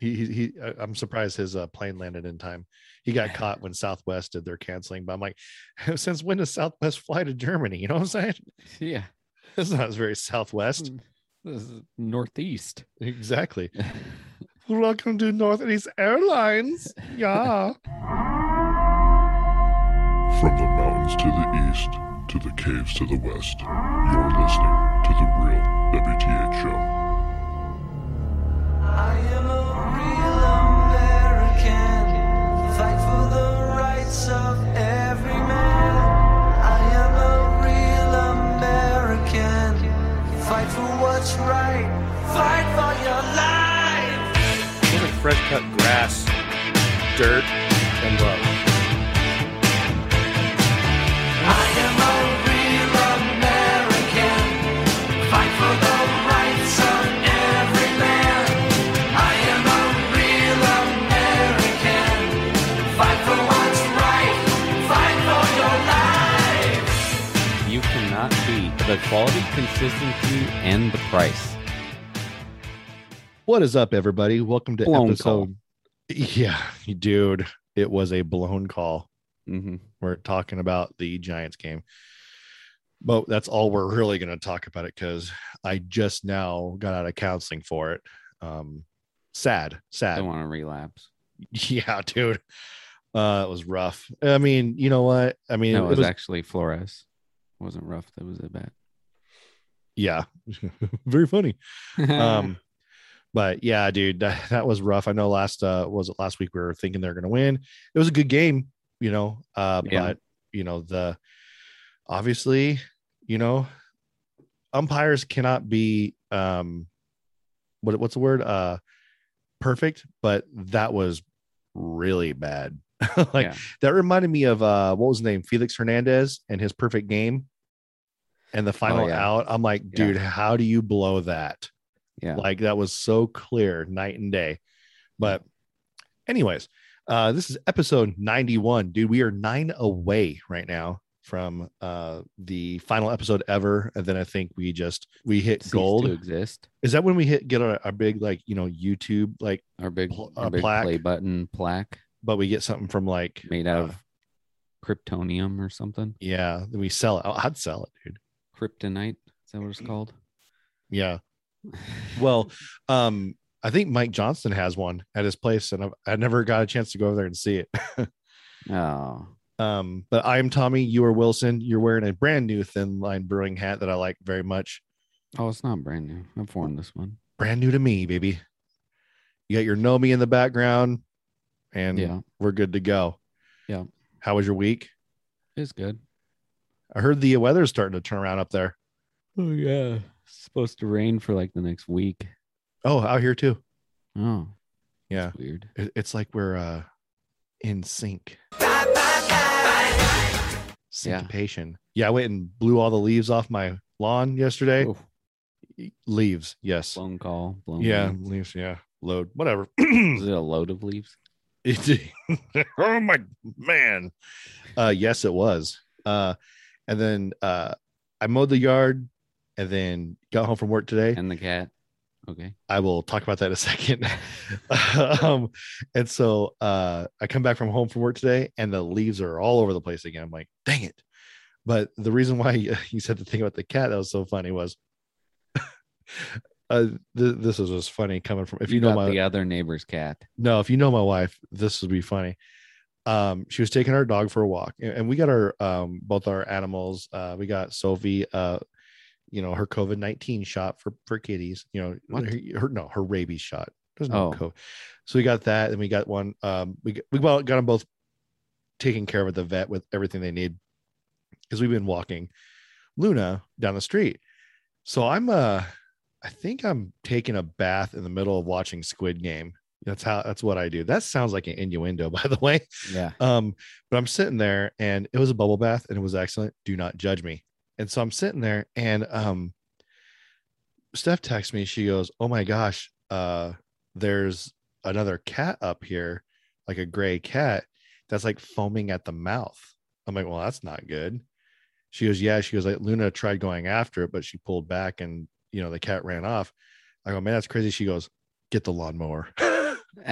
He, he, he I- I'm surprised his uh, plane landed in time. He got caught when Southwest did their canceling, but I'm like, since when does Southwest fly to Germany? You know what I'm saying? Yeah. It's not very Southwest. This is northeast. Exactly. Welcome to Northeast Airlines. Yeah. From the mountains to the east, to the caves to the west, you're listening to the real for your life. You cannot beat the quality, consistency, and the price. What is up, everybody? Welcome to Blown episode. Yeah, dude, it was a blown call. Mm-hmm. We're talking about the Giants game. But that's all we're really going to talk about it because I just now got out of counseling for it. Um, sad, I sad. don't want to relapse. Yeah, dude. Uh, it was rough. I mean, you know what? I mean, No, it it was, was, actually Flores. It wasn't rough. That was it bad. yeah, very funny. Um, but yeah, dude, that, that was rough. I know last uh was it last week we were thinking they're gonna win. It was a good game, you know. Uh, Yeah. but you know, the obviously, you know, umpires cannot be um what what's the word? Uh perfect, but that was really bad. like Yeah. that reminded me of uh what was his name? Felix Hernandez and his perfect game. And the final Oh, yeah. out, I'm like, dude, how do you blow that? Yeah. like that was so clear night and day but anyways uh this is episode 91 dude we are nine away right now from uh the final episode ever and then i think we just we hit Cease gold to exist. is that when we hit get our, a big like you know youtube like Our big, Pl- our big plaque. play button plaque but we get something from like made out uh, of kryptonium or something. yeah then we sell it Oh, i'd sell it dude Kryptonite. Is that what it's called? yeah well um i think mike johnston has one at his place and I've, i never got a chance to go over there and see it oh, Um, but I am Tommy. You are Wilson. You're wearing a brand new thin line brewing hat that I like very much. oh, it's not brand new. I've worn this one. Brand new to me, baby. You got your Nomi in the background, and Yeah, we're good to go. Yeah. How was your week? it's good. I heard the weather's starting to turn around up there. Oh yeah, it's supposed to rain for like the next week. Oh, out here too. Oh, Yeah. that's weird. It- it's like we're uh in sync. Syncopation. Yeah. I went and blew all the leaves off my lawn yesterday. Oof, Leaves, yes. blown call. Blown Yeah, leaves. leaves. Yeah, load, whatever. Is it a load of leaves? Oh my man. Uh yes, it was. Uh and then uh I mowed the yard and then got home from work today. And the cat. Okay. I will talk about that in a second. um and so uh I come back from home from work today and the leaves are all over the place again. I'm like, dang it. But the reason why you said the thing about the cat that was so funny was uh th- this is just funny coming from if you, know my the other neighbor's cat. no, if you know my wife, this would be funny. Um, she was taking our dog for a walk, and, and we got our um both our animals. Uh, we got Sophie, uh, you know, her COVID nineteen shot for for kitties. You know, What? her, her no, her rabies shot. There's no Oh. COVID, so we got that, and we got one. Um, we got, we got got them both taken care of at the vet with everything they need because we've been walking Luna down the street. So I'm uh, I think I'm taking a bath in the middle of watching Squid Game. That's how that's what I do. That sounds like an innuendo, by the way. Yeah. Um, but I'm sitting there and it was a bubble bath and it was excellent. Do not judge me. And so I'm sitting there and um Steph texts me, she goes, Oh my gosh, uh, there's another cat up here, like a gray cat that's like foaming at the mouth. I'm like, Well, that's not good. She goes, Yeah, she goes, like Luna tried going after it, but she pulled back and you know the cat ran off. I go, Man, that's crazy. She goes, Get the lawnmower.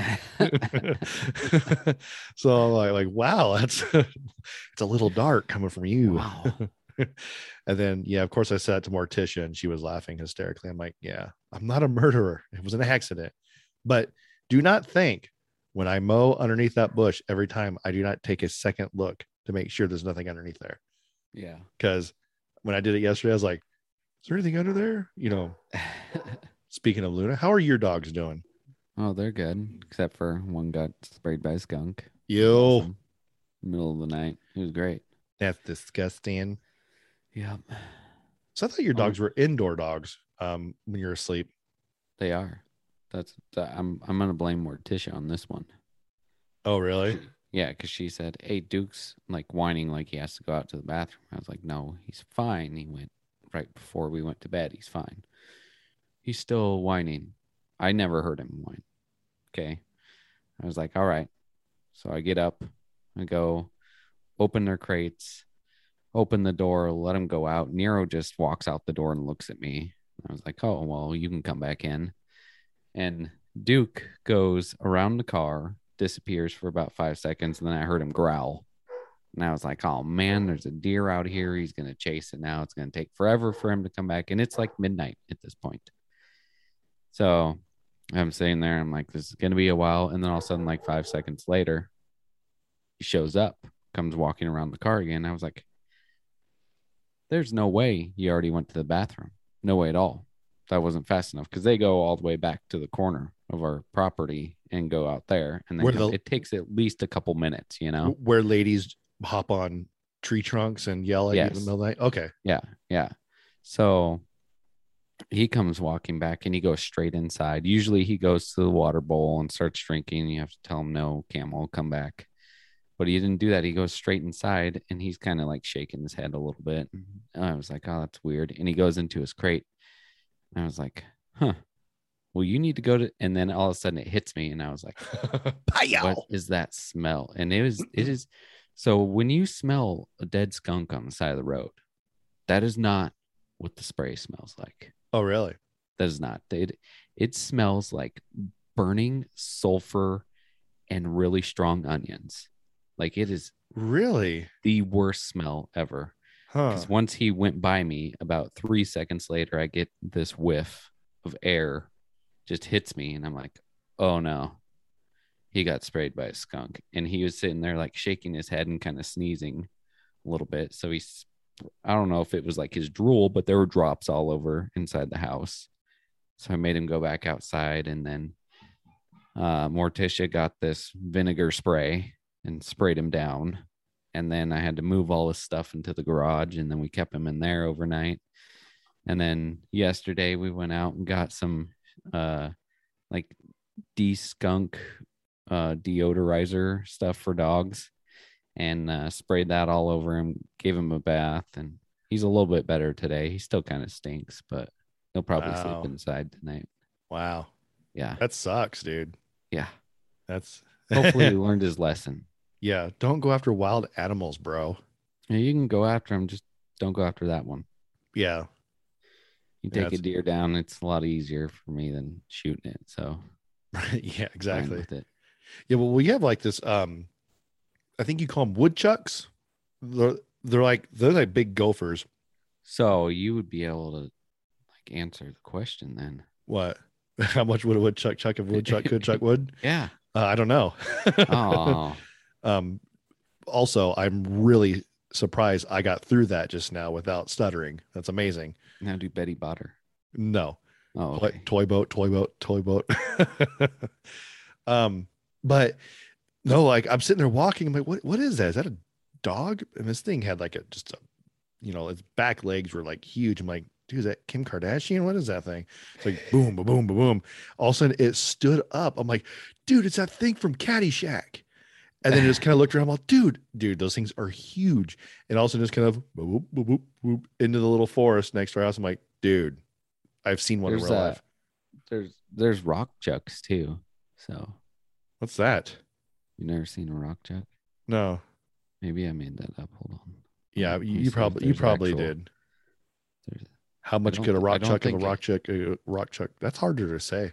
so I'm like, like, wow, that's it's a little dark coming from you. wow. and then, yeah, of course, I said to Morticia, and she was laughing hysterically. I'm like, yeah, I'm not a murderer. It was an accident. But do not think when I mow underneath that bush every time, I do not take a second look to make sure there's nothing underneath there. Yeah. Because when I did it yesterday, I was like, is there anything under there? You know, speaking of Luna, how are your dogs doing? oh, they're good, except for one got sprayed by a skunk. Yo, Awesome. Middle of the night. It was great. that's disgusting. Yeah, So I thought your Oh. dogs were indoor dogs um, when you're asleep. they are. That's that, I'm I'm gonna blame Morticia on this one. Oh, really? Yeah, because she said, "Hey, Duke's like whining like he has to go out to the bathroom." I was like, "No, he's fine." He went right before we went to bed. He's fine. He's still whining. I never heard him whine. Okay, I was like, "All right." So I get up, I go, open their crates, open the door, let him go out. Nero just walks out the door and looks at me. I was like, "Oh, well, you can come back in." And Duke goes around the car, disappears for about five seconds, and then I heard him growl. And I was like, oh man, there's a deer out here. He's going to chase it now. It's going to take forever for him to come back. And it's like midnight at this point. So I'm sitting there. I'm like, this is going to be a while. And then all of a sudden, like five seconds later, he shows up, comes walking around the car again. I was like, there's no way he already went to the bathroom. No way at all. That wasn't fast enough because they go all the way back to the corner of our property and go out there. And then the- it takes at least a couple minutes, you know? Where ladies hop on tree trunks and yell at you in the middle of the night? Okay. Yeah, yeah. So he comes walking back and he goes straight inside. Usually he goes to the water bowl and starts drinking. You have to tell him no, camel, come back. But he didn't do that. He goes straight inside and he's kind of like shaking his head a little bit. Mm-hmm. And I was like, oh, that's weird. And he goes into his crate. And I was like, huh. Well, you need to go to and then all of a sudden it hits me and I was like, what is that smell? And it is it is so when you smell a dead skunk on the side of the road, that is not what the spray smells like. Oh, really? That is not. It it smells like burning sulfur and really strong onions. Like it is Really? the worst smell ever. Huh. Because once he went by me, about three seconds later, I get this whiff of air just hits me, and I'm like, oh no. He got sprayed by a skunk. And he was sitting there like shaking his head and kind of sneezing a little bit. So he's I don't know if it was like his drool, but there were drops all over inside the house. So I made him go back outside and then uh Morticia got this vinegar spray and sprayed him down and then I had to move all his stuff into the garage, and then we kept him in there overnight. And then yesterday we went out and got some uh like de-skunk uh deodorizer stuff for dogs and uh sprayed that all over him, gave him a bath, and he's a little bit better today. He still kind of stinks, but he'll probably Wow. sleep inside tonight. wow. Yeah. That sucks, dude. Yeah. That's Hopefully he learned his lesson. yeah. Don't go after wild animals, bro. Yeah, You can go after them, just don't go after that one. Yeah. You Yeah, take a deer down, it's a lot easier for me than shooting it. So Right. Yeah, exactly. with it. Yeah, well, we have like this. Um, I think you call them woodchucks. They're, they're like they're like big gophers. So you would be able to like answer the question then. What? How much would a woodchuck chuck if a woodchuck could chuck wood? Yeah. Uh, I don't know. Oh, um, also, I'm really surprised I got through that just now without stuttering. That's amazing. now do Betty Botter. No, Oh, toy, okay. toy boat, toy boat, toy boat. um, but no, like I'm sitting there walking. I'm like, what? What is that? Is that a dog? And this thing had like a just a, you know, its back legs were like huge. I'm like, dude, is that Kim Kardashian? What is that thing? It's like boom, boom, boom, boom, boom. All of a sudden, it stood up. I'm like, dude, it's that thing from Caddyshack. And then it just kind of looked around. I'm like, dude, dude, those things are huge. And also just kind of boop, boop, boop, boop, into the little forest next to our house. I'm like, dude, I've seen one There's in real uh, life. there's there's rock chucks too. So What's that? you never seen a rock chuck? No. Maybe I made that up. Hold on. Yeah, you, you probably you probably actual- did. How much could a rock chuck of a rock chuck uh, rock chuck? That's harder to say.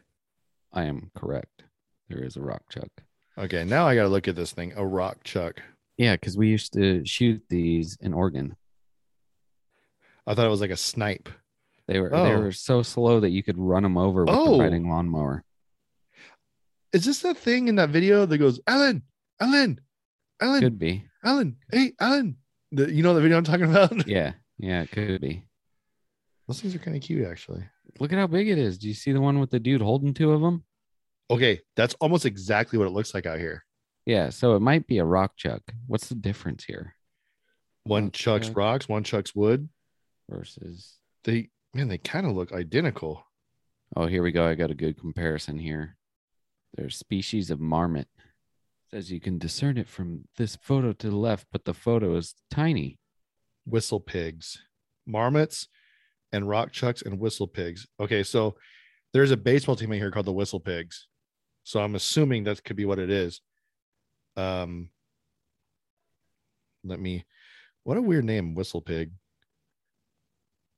I am correct. there is a rock chuck. Okay, now I got to look at this thing. A rock chuck. Yeah, because we used to shoot these in Oregon. I thought it was like a snipe. They were they Oh. were so slow that you could run them over with Oh. the riding lawnmower. Is this that thing in that video that goes, Alan, Alan, Alan, Could be. Alan, hey, Alan? The, you know the video I'm talking about? Yeah, yeah, it could be. Those things are kind of cute, actually. Look at how big it is. Do you see the one with the dude holding two of them? Okay, that's almost exactly what it looks like out here. Yeah, so it might be a rock chuck. What's the difference here One Rock chucks chuck. rocks, one chucks wood. versus? They man, they kind of look identical. Oh, here we go. I got a good comparison here. There's species of marmot. Says you can discern it from this photo to the left, but the photo is tiny. Whistle pigs, marmots, and rock chucks and whistle pigs. Okay, so there's a baseball team in here called the Whistle Pigs. So I'm assuming that could be what it is. Um, let me. What a weird name, Whistle Pig.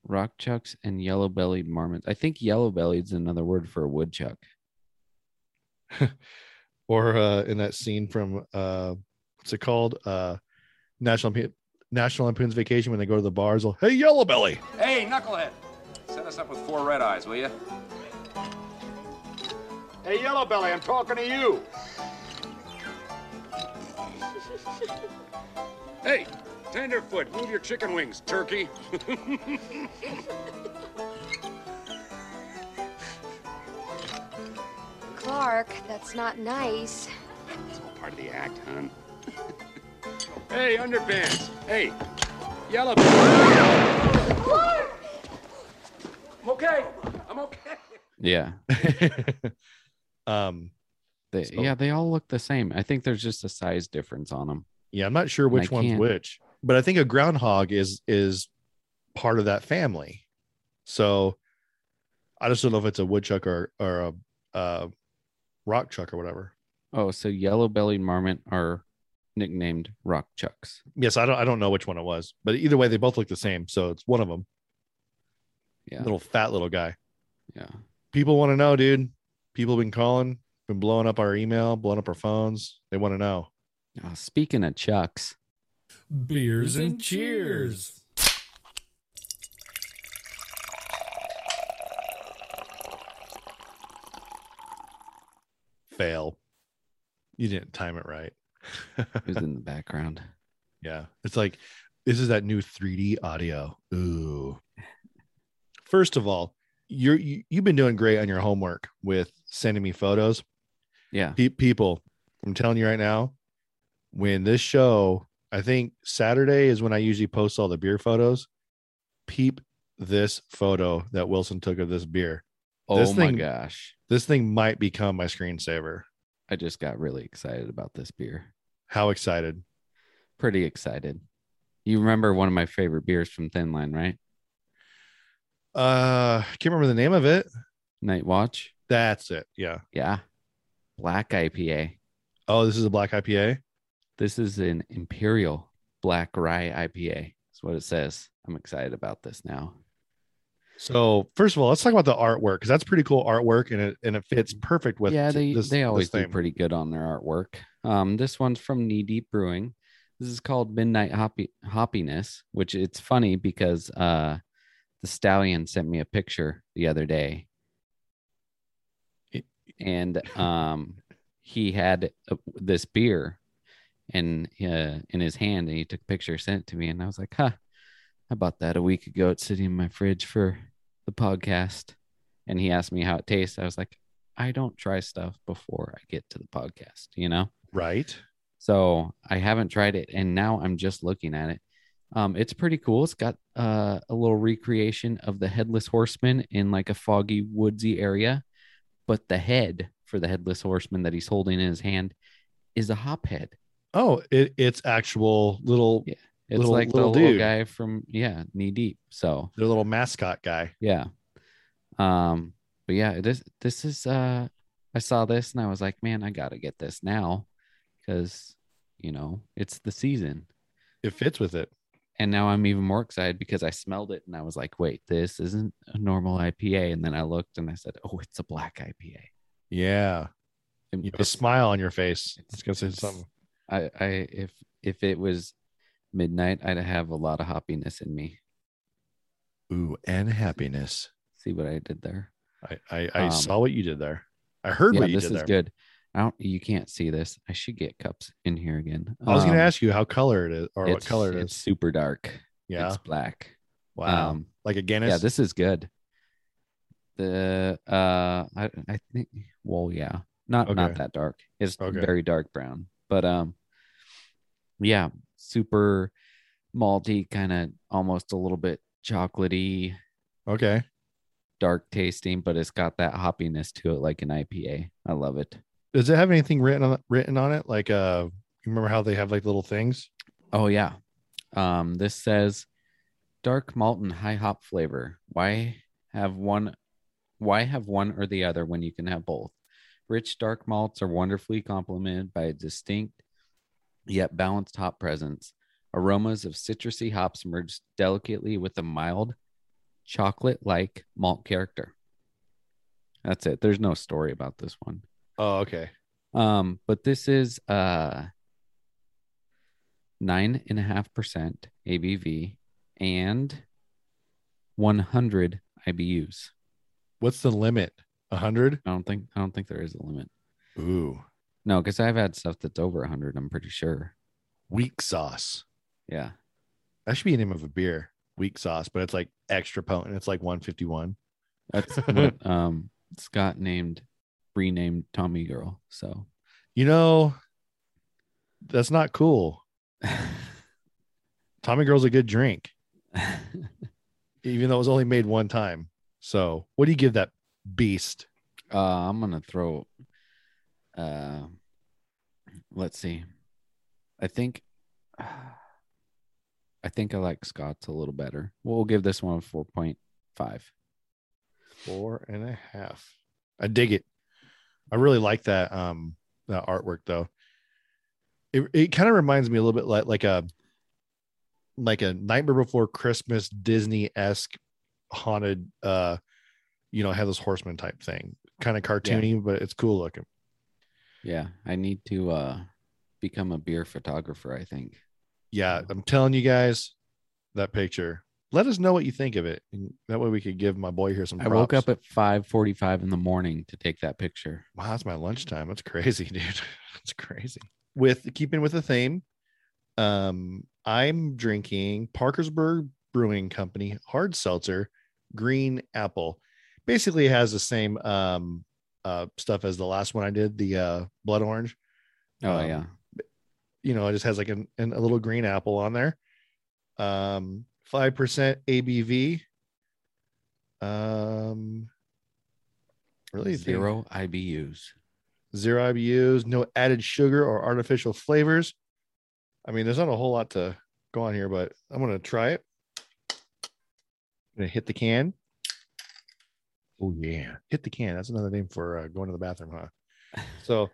Rock chucks and yellow bellied marmots. I think yellow bellied is another word for a woodchuck. or uh, in that scene from uh, what's it called? Uh, National National Lampoon's Vacation when they go to the bars. Well, hey, Yellow Belly. Hey, knucklehead! Set us up with four red eyes, will you? Hey, Yellow Belly, I'm talking to you. Hey, tenderfoot, move your chicken wings, turkey. Clark, that's not nice. It's all part of the act, hon. Hey, underpants. Hey, yellow. I'm okay. I'm okay. Yeah. um, They, So- yeah, they all look the same. I think there's just a size difference on them. yeah, I'm not sure which one's can't- which, but I think a groundhog is is part of that family. So I just don't know if it's a woodchuck or or a, uh rock chuck or whatever. Oh, so yellow bellied marmot are nicknamed rock chucks. Yes, I don't I don't know which one it was, but either way, they both look the same. So it's one of them. Yeah. Little fat little guy. Yeah. People want to know, dude. People been calling, been blowing up our email, blowing up our phones. They want to know. Uh, speaking of chucks, Beers and cheers. Fail. You didn't time it right. Who's in the background? yeah. It's like this is that new 3D audio. Ooh. First of all, you're you, you've been doing great on your homework with sending me photos. Yeah. Pe- people, I'm telling you right now, when this show, I think Saturday is when I usually post all the beer photos. Peep this photo that Wilson took of this beer. Oh This my thing- gosh. This thing might become my screensaver. I just got really excited about this beer. How excited! Pretty excited. You remember one of my favorite beers from Thin Line, right? Uh, can't remember the name of it. Night Watch. That's it. Yeah. Yeah. Black IPA. Oh, this is a black IPA. This is an Imperial Black Rye IPA. That's what it says. I'm excited about this now. So first of all, let's talk about the artwork because that's pretty cool artwork and it and it fits perfect with yeah, they this, they always do pretty good on their artwork. Um, this one's from Knee Deep Brewing. This is called Midnight Hoppy Hoppiness, which it's funny because uh, the stallion sent me a picture the other day, and um, he had uh, this beer and uh, in his hand, and he took a picture, sent it to me, and I was like, "Huh, I bought that a week ago. It's sitting in my fridge for the podcast." And he asked me how it tastes. I was like, I don't try stuff before I get to the podcast, you know? Right. So I haven't tried it and now I'm just looking at it. Um, it's pretty cool. It's got uh, a little recreation of the headless horseman in like a foggy, woodsy area, but the head for the headless horseman that he's holding in his hand is a hop head. Oh, it, it's actual little Yeah. It's Little- like little the little guy from yeah, knee deep. So their little mascot guy. yeah. Um, but yeah, this this is uh I saw this and I was like, man, I gotta get this now because you know it's the season. It fits with it. And now I'm even more excited because I smelled it and I was like, wait, this isn't a normal IPA. And then I looked and I said, oh, it's a black IPA. Yeah. It- You have a smile on your face. It's gonna say it's- something. I, I if if it was midnight, I'd have a lot of happiness in me. Ooh, and happiness. See what I did there? I I, I Um, saw what you did there. I heard yeah, what you did. this did is there. good. I don't. You can't see this. I should get cups in here again. I was Um, ask you how color it is or what color it It's super dark. Yeah. it's black. Wow. Um, like a Guinness. yeah, this is good. The uh, I I think. Well, yeah, not not that dark. It's Okay. very dark brown, but um, yeah, super malty, kind of almost a little bit chocolatey, okay. dark tasting, but it's got that hoppiness to it, like an IPA. I love it. Does it have anything written on written on it? Like uh you remember how they have like little things? Oh yeah. Um, this says dark malt and high hop flavor. Why have one why have one or the other when you can have both? Rich dark malts are wonderfully complemented by a distinct yet balanced hop presence. Aromas of citrusy hops merge delicately with a mild chocolate-like malt character. That's it. There's no story about this one. Oh, okay. Um, but this is uh nine and a half percent ABV and 100 IBUs. What's the limit? A hundred? I don't think I don't think there is a limit. Ooh. No, because I've had stuff that's over 100. I'm pretty sure. Weak sauce. Yeah, That should be the name of a beer. Weak sauce, but it's like extra potent. It's like 151. that's what um Scott named renamed Tommy Girl. So You know, that's not cool. Tommy Girl's a good drink, even though it was only made one time. So, what do you give that beast? Uh, I'm gonna throw. Uh, let's see. I think. I think I like Scott's a little better. We'll give this one a four point five. Four and a half. I dig it. I really like that um that artwork though. It it kind of reminds me a little bit like like a like a Nightmare Before Christmas Disney esque haunted uh you know have this horseman type thing. Kind of cartoony, but it's cool looking. Yeah, I need to uh become a beer photographer. I think. Yeah, I'm telling you guys that picture. Let us know what you think of it. And that way we could give my boy here some I woke up at five forty five in the morning to take that picture. Wow, that's my lunchtime. That's crazy, dude. That's crazy. With keeping with the theme, um, I'm drinking Parkersburg Brewing Company hard seltzer, green apple. Basically, it has the same um uh stuff as the last one I did, the uh blood orange. Oh Um, yeah, You know, it just has like an, an- a little green apple on there. Um, five percent ABV. Um, really think- zero IBUs. zero IBUs, no added sugar or artificial flavors. I mean, there's not a whole lot to go on here, but I'm gonna try it. I'm gonna hit the can. Oh yeah, hit the can. That's another name for uh, going to the bathroom, huh? So,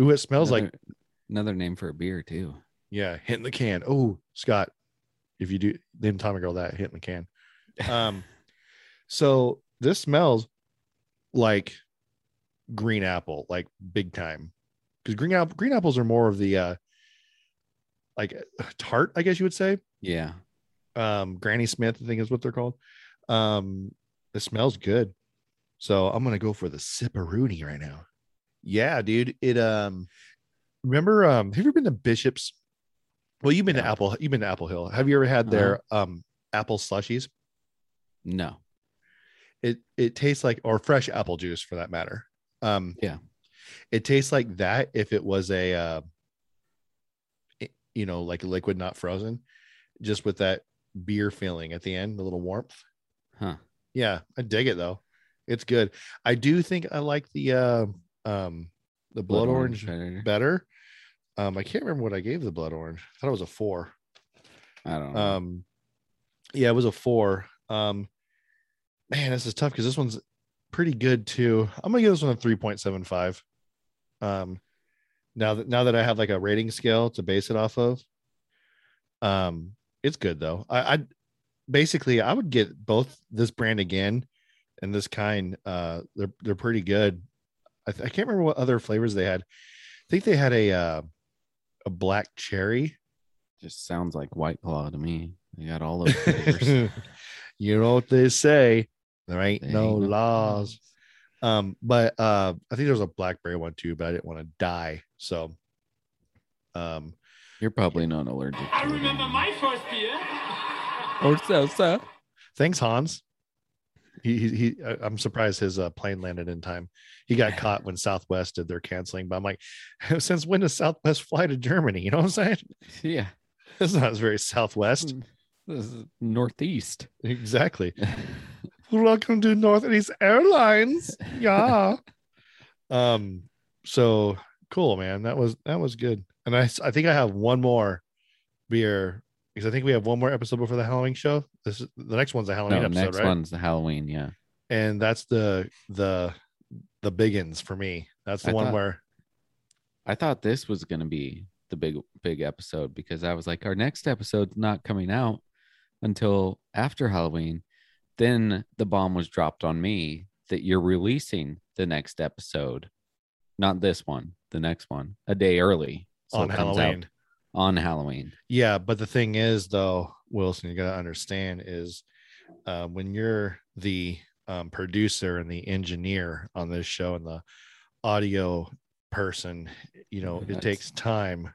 ooh, it smells like Another- another name for a beer too. yeah, hitting the can. Oh, Scott, if you do name Tommy Girl that hitting the can. Um, so this smells like green apple, like big time. Because green apple, green apples are more of the uh, like uh, tart, I guess you would say. Yeah, Um, Granny Smith, I think is what they're called. Um, it smells good. So I'm gonna go for the sipperoonie right now. Yeah, dude. It um remember um have you ever been to Bishop's? Well, you've been to No. Apple, you've been to Apple Hill. Have you ever had their um apple slushies? no, It it tastes like or fresh apple juice for that matter. Um Yeah. it tastes like that if it was a uh you know, like a liquid not frozen, just with that beer feeling at the end, the little warmth. huh? Yeah, I dig it though. It's good. I do think I like the uh um the blood, orange, better. better. Um I can't remember what I gave the blood orange. I thought it was a 4. I don't know. Um yeah, it was a 4. Um man, this is tough cuz this one's pretty good too. I'm going to give this one a 3.75. Um now that now that I have like a rating scale to base it off of. Um it's good though. I I basically I would get both this brand again and this kind uh they're they're pretty good. I, th- I can't remember what other flavors they had. I think they had a uh, a black cherry. Just sounds like White Claw to me. They got all those flavors. you know what they say. There ain't They no ain't laws. Um, but uh, I think there was a blackberry one too, but I didn't want to die. So, um, You're probably not allergic. I remember my first beer. Or so, so. thanks, Hans. He, he, he I- I'm surprised his uh, plane landed in time. He got caught when Southwest did their canceling, but I'm like, since when does Southwest fly to Germany? You know what I'm saying? Yeah. It's not very Southwest. This is Northeast. Exactly. Welcome to Northeast Airlines. Yeah. um. So cool, man. That was that was good. And I, I think I have one more beer because I think we have one more episode before the Halloween show. This is the next one's a Halloween No, episode, next right? one's the Halloween. Yeah. And that's the the the biggins for me. That's the I one thought- where I thought this was going to be the big, big episode because I was like, our next episode's not coming out until after Halloween. Then the bomb was dropped on me that you're releasing the next episode, not this one, the next one, a day early so on comes out Halloween. On Halloween. Yeah, but the thing is, though, Wilson, you got to understand is uh, when you're the um, producer and the engineer on this show and the audio person, you know, it takes time.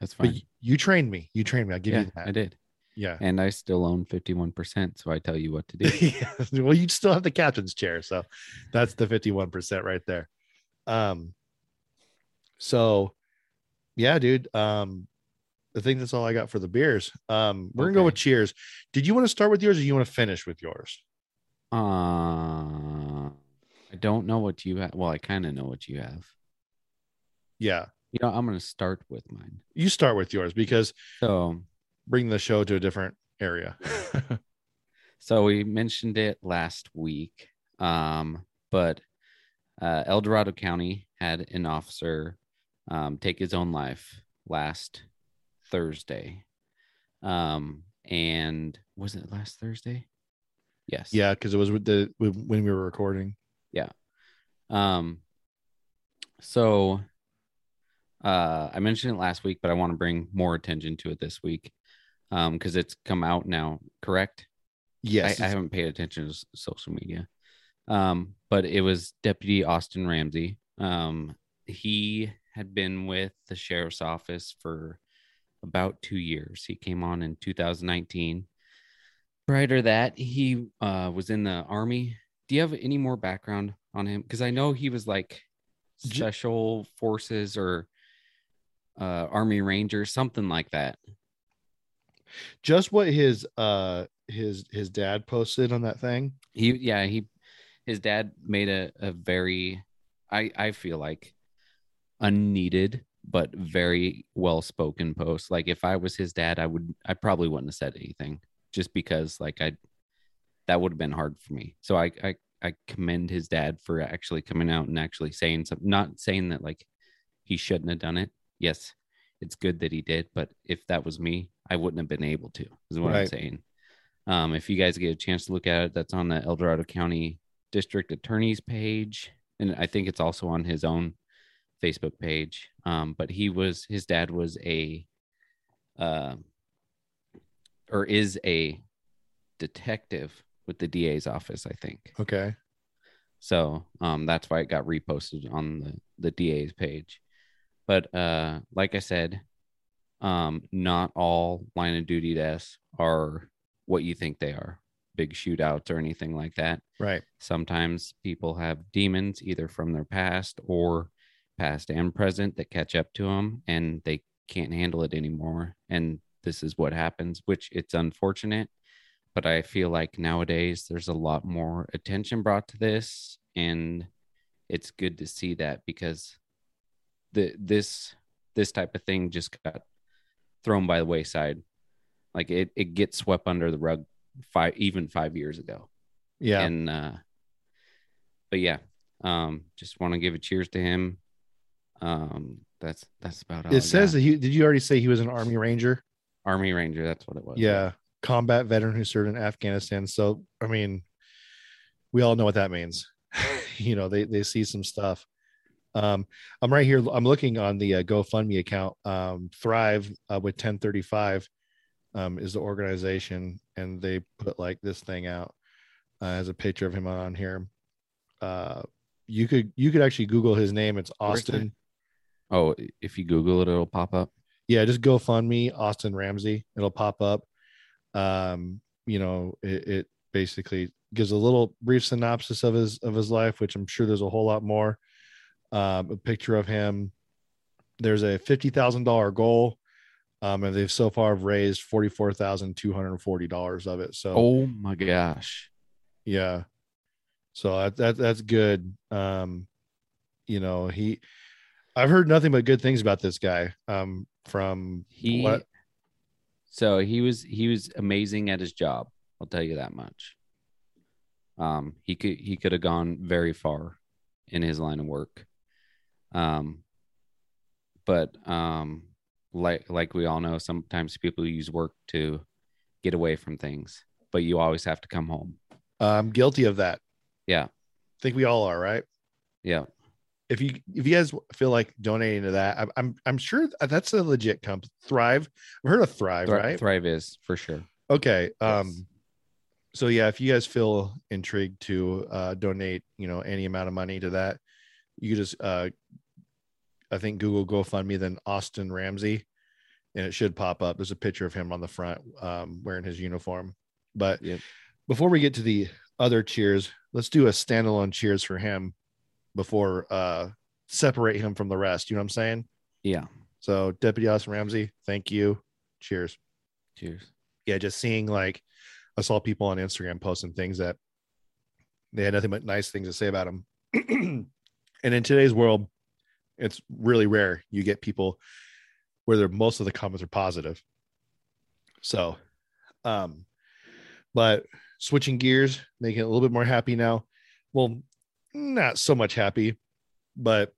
That's But fine. y- you trained me. You trained me. I'll give yeah, you that. I did. Yeah. And I still own 51%. So I tell you what to do. yeah. Well, you still have the captain's chair, so that's the fifty-one percent right there. Um. So, yeah, dude. Um, I think that's all I got for the beers. Um, we're gonna go with cheers. Did you want to start with yours, or you want to finish with yours? Uh, I don't know what you have. Well, I kind of know what you have. Yeah, You know, I'm going to start with mine. you start with yours because So, bring the show to a different area. so we mentioned it last week. Um, but uh, El Dorado County had an officer um, take his own life last Thursday. Um, and was it last Thursday? Yes. yeah, because it was with the when we were recording. Yeah. Um, so uh, I mentioned it last week, but I want to bring more attention to it this week um, because it's come out now, correct? Yes, I, I haven't paid attention to social media. Um, but it was Deputy Austin Ramsey. Um, he had been with the sheriff's office for about two years. He came on in 2019. Prior to that, he uh, was in the army. Do you have any more background on him? Because I know he was like special forces or uh, army ranger, something like that. just what his uh his his dad posted on that thing. he yeah he his dad made a, a very i i feel like unneeded but very well spoken post. Like if i was his dad i would i probably wouldn't have said anything just because like i that would have been hard for me. So i i i commend his dad for actually coming out and actually saying something not saying that like he shouldn't have done it. Yes it's good that he did but if that was me i wouldn't have been able to is what i'm saying. Um, if you guys get a chance to look at it, that's on the El Dorado County District Attorney's page, and I think it's also on his own Facebook page. Um, but he was his dad was a, uh, or is a detective with the DA's office, I think. Okay. So um, that's why it got reposted on the, the DA's page. But uh, like I said, um, not all line of duty deaths are what you think they are big shootouts or anything like that. Right. Sometimes people have demons either from their past or past and present that catch up to them and they can't handle it anymore. And this is what happens, which it's unfortunate. But I feel like nowadays there's a lot more attention brought to this. And it's good to see that because the this this type of thing just got thrown by the wayside. Like it, it gets swept under the rug five even five years ago. Yeah. And uh but yeah, um just want to give a cheers to him. Um that's that's about it says that he did you already say he was an army ranger? Army Ranger, that's what it was. Yeah. Combat veteran who served in Afghanistan. So I mean, we all know what that means. you know they they see some stuff. Um, I'm right here. I'm looking on the uh, GoFundMe account. Um, Thrive uh, with 1035 um, is the organization, and they put like this thing out uh, as a picture of him on here. Uh, you could you could actually Google his name. It's Austin. Oh, if you Google it, it'll pop up. yeah just gofundme austin ramsey it'll pop up. Um you know it, it basically gives a little brief synopsis of his of his life which i'm sure there's a whole lot more. Um a picture of him. There's a $50000 goal um and they've so far raised $44240 of it so Oh my gosh. yeah. So that, that that's good. Um you know he i've heard nothing but good things about this guy um from He what so he was he was amazing at his job. I'll tell you that much. Um, he could he could have gone very far in his line of work. Um, but um, like like we all know, sometimes people use work to get away from things, but you always have to come home. I'm guilty of that. Yeah, I think we all are, right? yeah. If you if you guys feel like donating to that, I'm I'm, I'm sure that's a legit comp. Thrive. I've heard of Thrive, Thri- right? Thrive is for sure. Okay. Um Yes. so yeah, if you guys feel intrigued to uh donate, you know, any amount of money to that, you just uh I think Google GoFundMe then Austin Ramsey and it should pop up. There's a picture of him on the front um wearing his uniform. But Yep. before we get to the other cheers, let's do a standalone cheers for him before uh separate him from the rest. You know what I'm saying? Yeah. So Deputy Austin Ramsey, thank you. Cheers Cheers. yeah, just seeing like I saw people on Instagram posting things that they had nothing but nice things to say about him. and in today's world, it's really rare you get people where they're, most of the comments are positive. So, um, but switching gears, making it a little bit more happy now. Well, not so much happy, but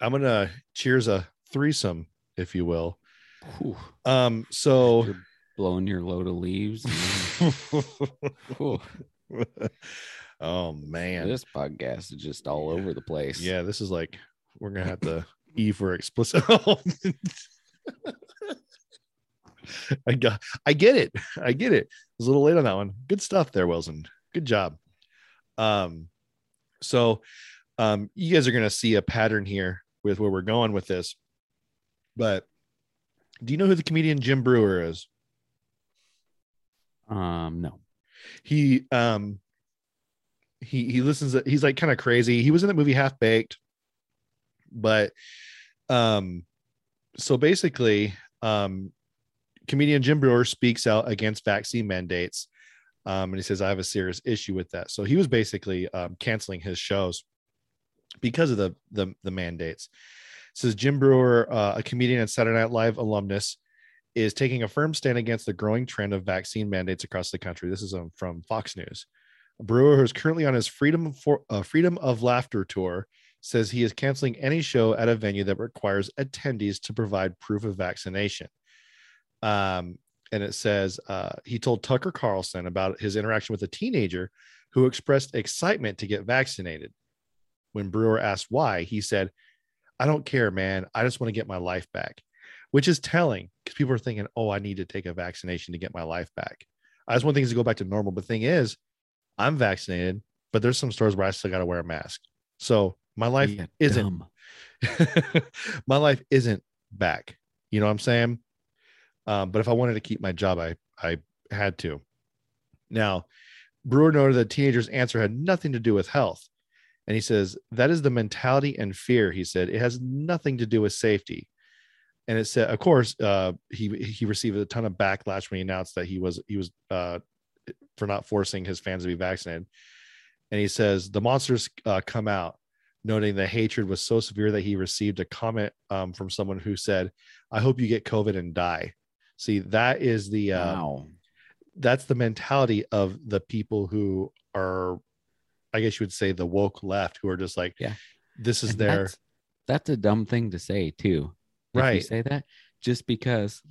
I'm gonna cheers a threesome, if you will. Whew. Um, so You're blowing your load of leaves. Oh man. This podcast is just all over the place. Yeah, this is like we're gonna have to E for explicit. I got I get it. I get it. It was a little late on that one. Good stuff there, Wilson. Good job. Um so um you guys are gonna see a pattern here with where we're going with this. But do you know who the comedian Jim Breuer is? Um, no. he um he he listens to, he's like kind of crazy he was in the movie half baked but um so basically um comedian jim breuer speaks out against vaccine mandates um and he says i have a serious issue with that so he was basically um canceling his shows because of the the, the mandates says jim breuer uh, a comedian and saturday night live alumnus is taking a firm stand against the growing trend of vaccine mandates across the country. This is um, from Fox News. Breuer, who is currently on his Freedom for uh, Freedom of Laughter tour, says he is canceling any show at a venue that requires attendees to provide proof of vaccination. Um, and it says uh, he told Tucker Carlson about his interaction with a teenager who expressed excitement to get vaccinated. When Breuer asked why, he said, "I don't care, man. I just want to get my life back." which is telling because people are thinking, oh, I need to take a vaccination to get my life back. I just want things to go back to normal. But the thing is, I'm vaccinated, but there's some stores where I still got to wear a mask. So my life Yeah, isn't my life isn't back. You know what I'm saying? Um, but if I wanted to keep my job, I I had to. Now, Breuer noted that teenagers' answer had nothing to do with health. And he says, that is the mentality and fear. He said, it has nothing to do with safety and it said of course uh he he received a ton of backlash when he announced that he was he was uh for not forcing his fans to be vaccinated and he says the monsters uh, come out noting the hatred was so severe that he received a comment um, from someone who said i hope you get covid and die see that is the uh, wow. that's the mentality of the people who are i guess you would say the woke left who are just like Yeah. this is And their That's, that's a dumb thing to say too. If you Right. say that just because,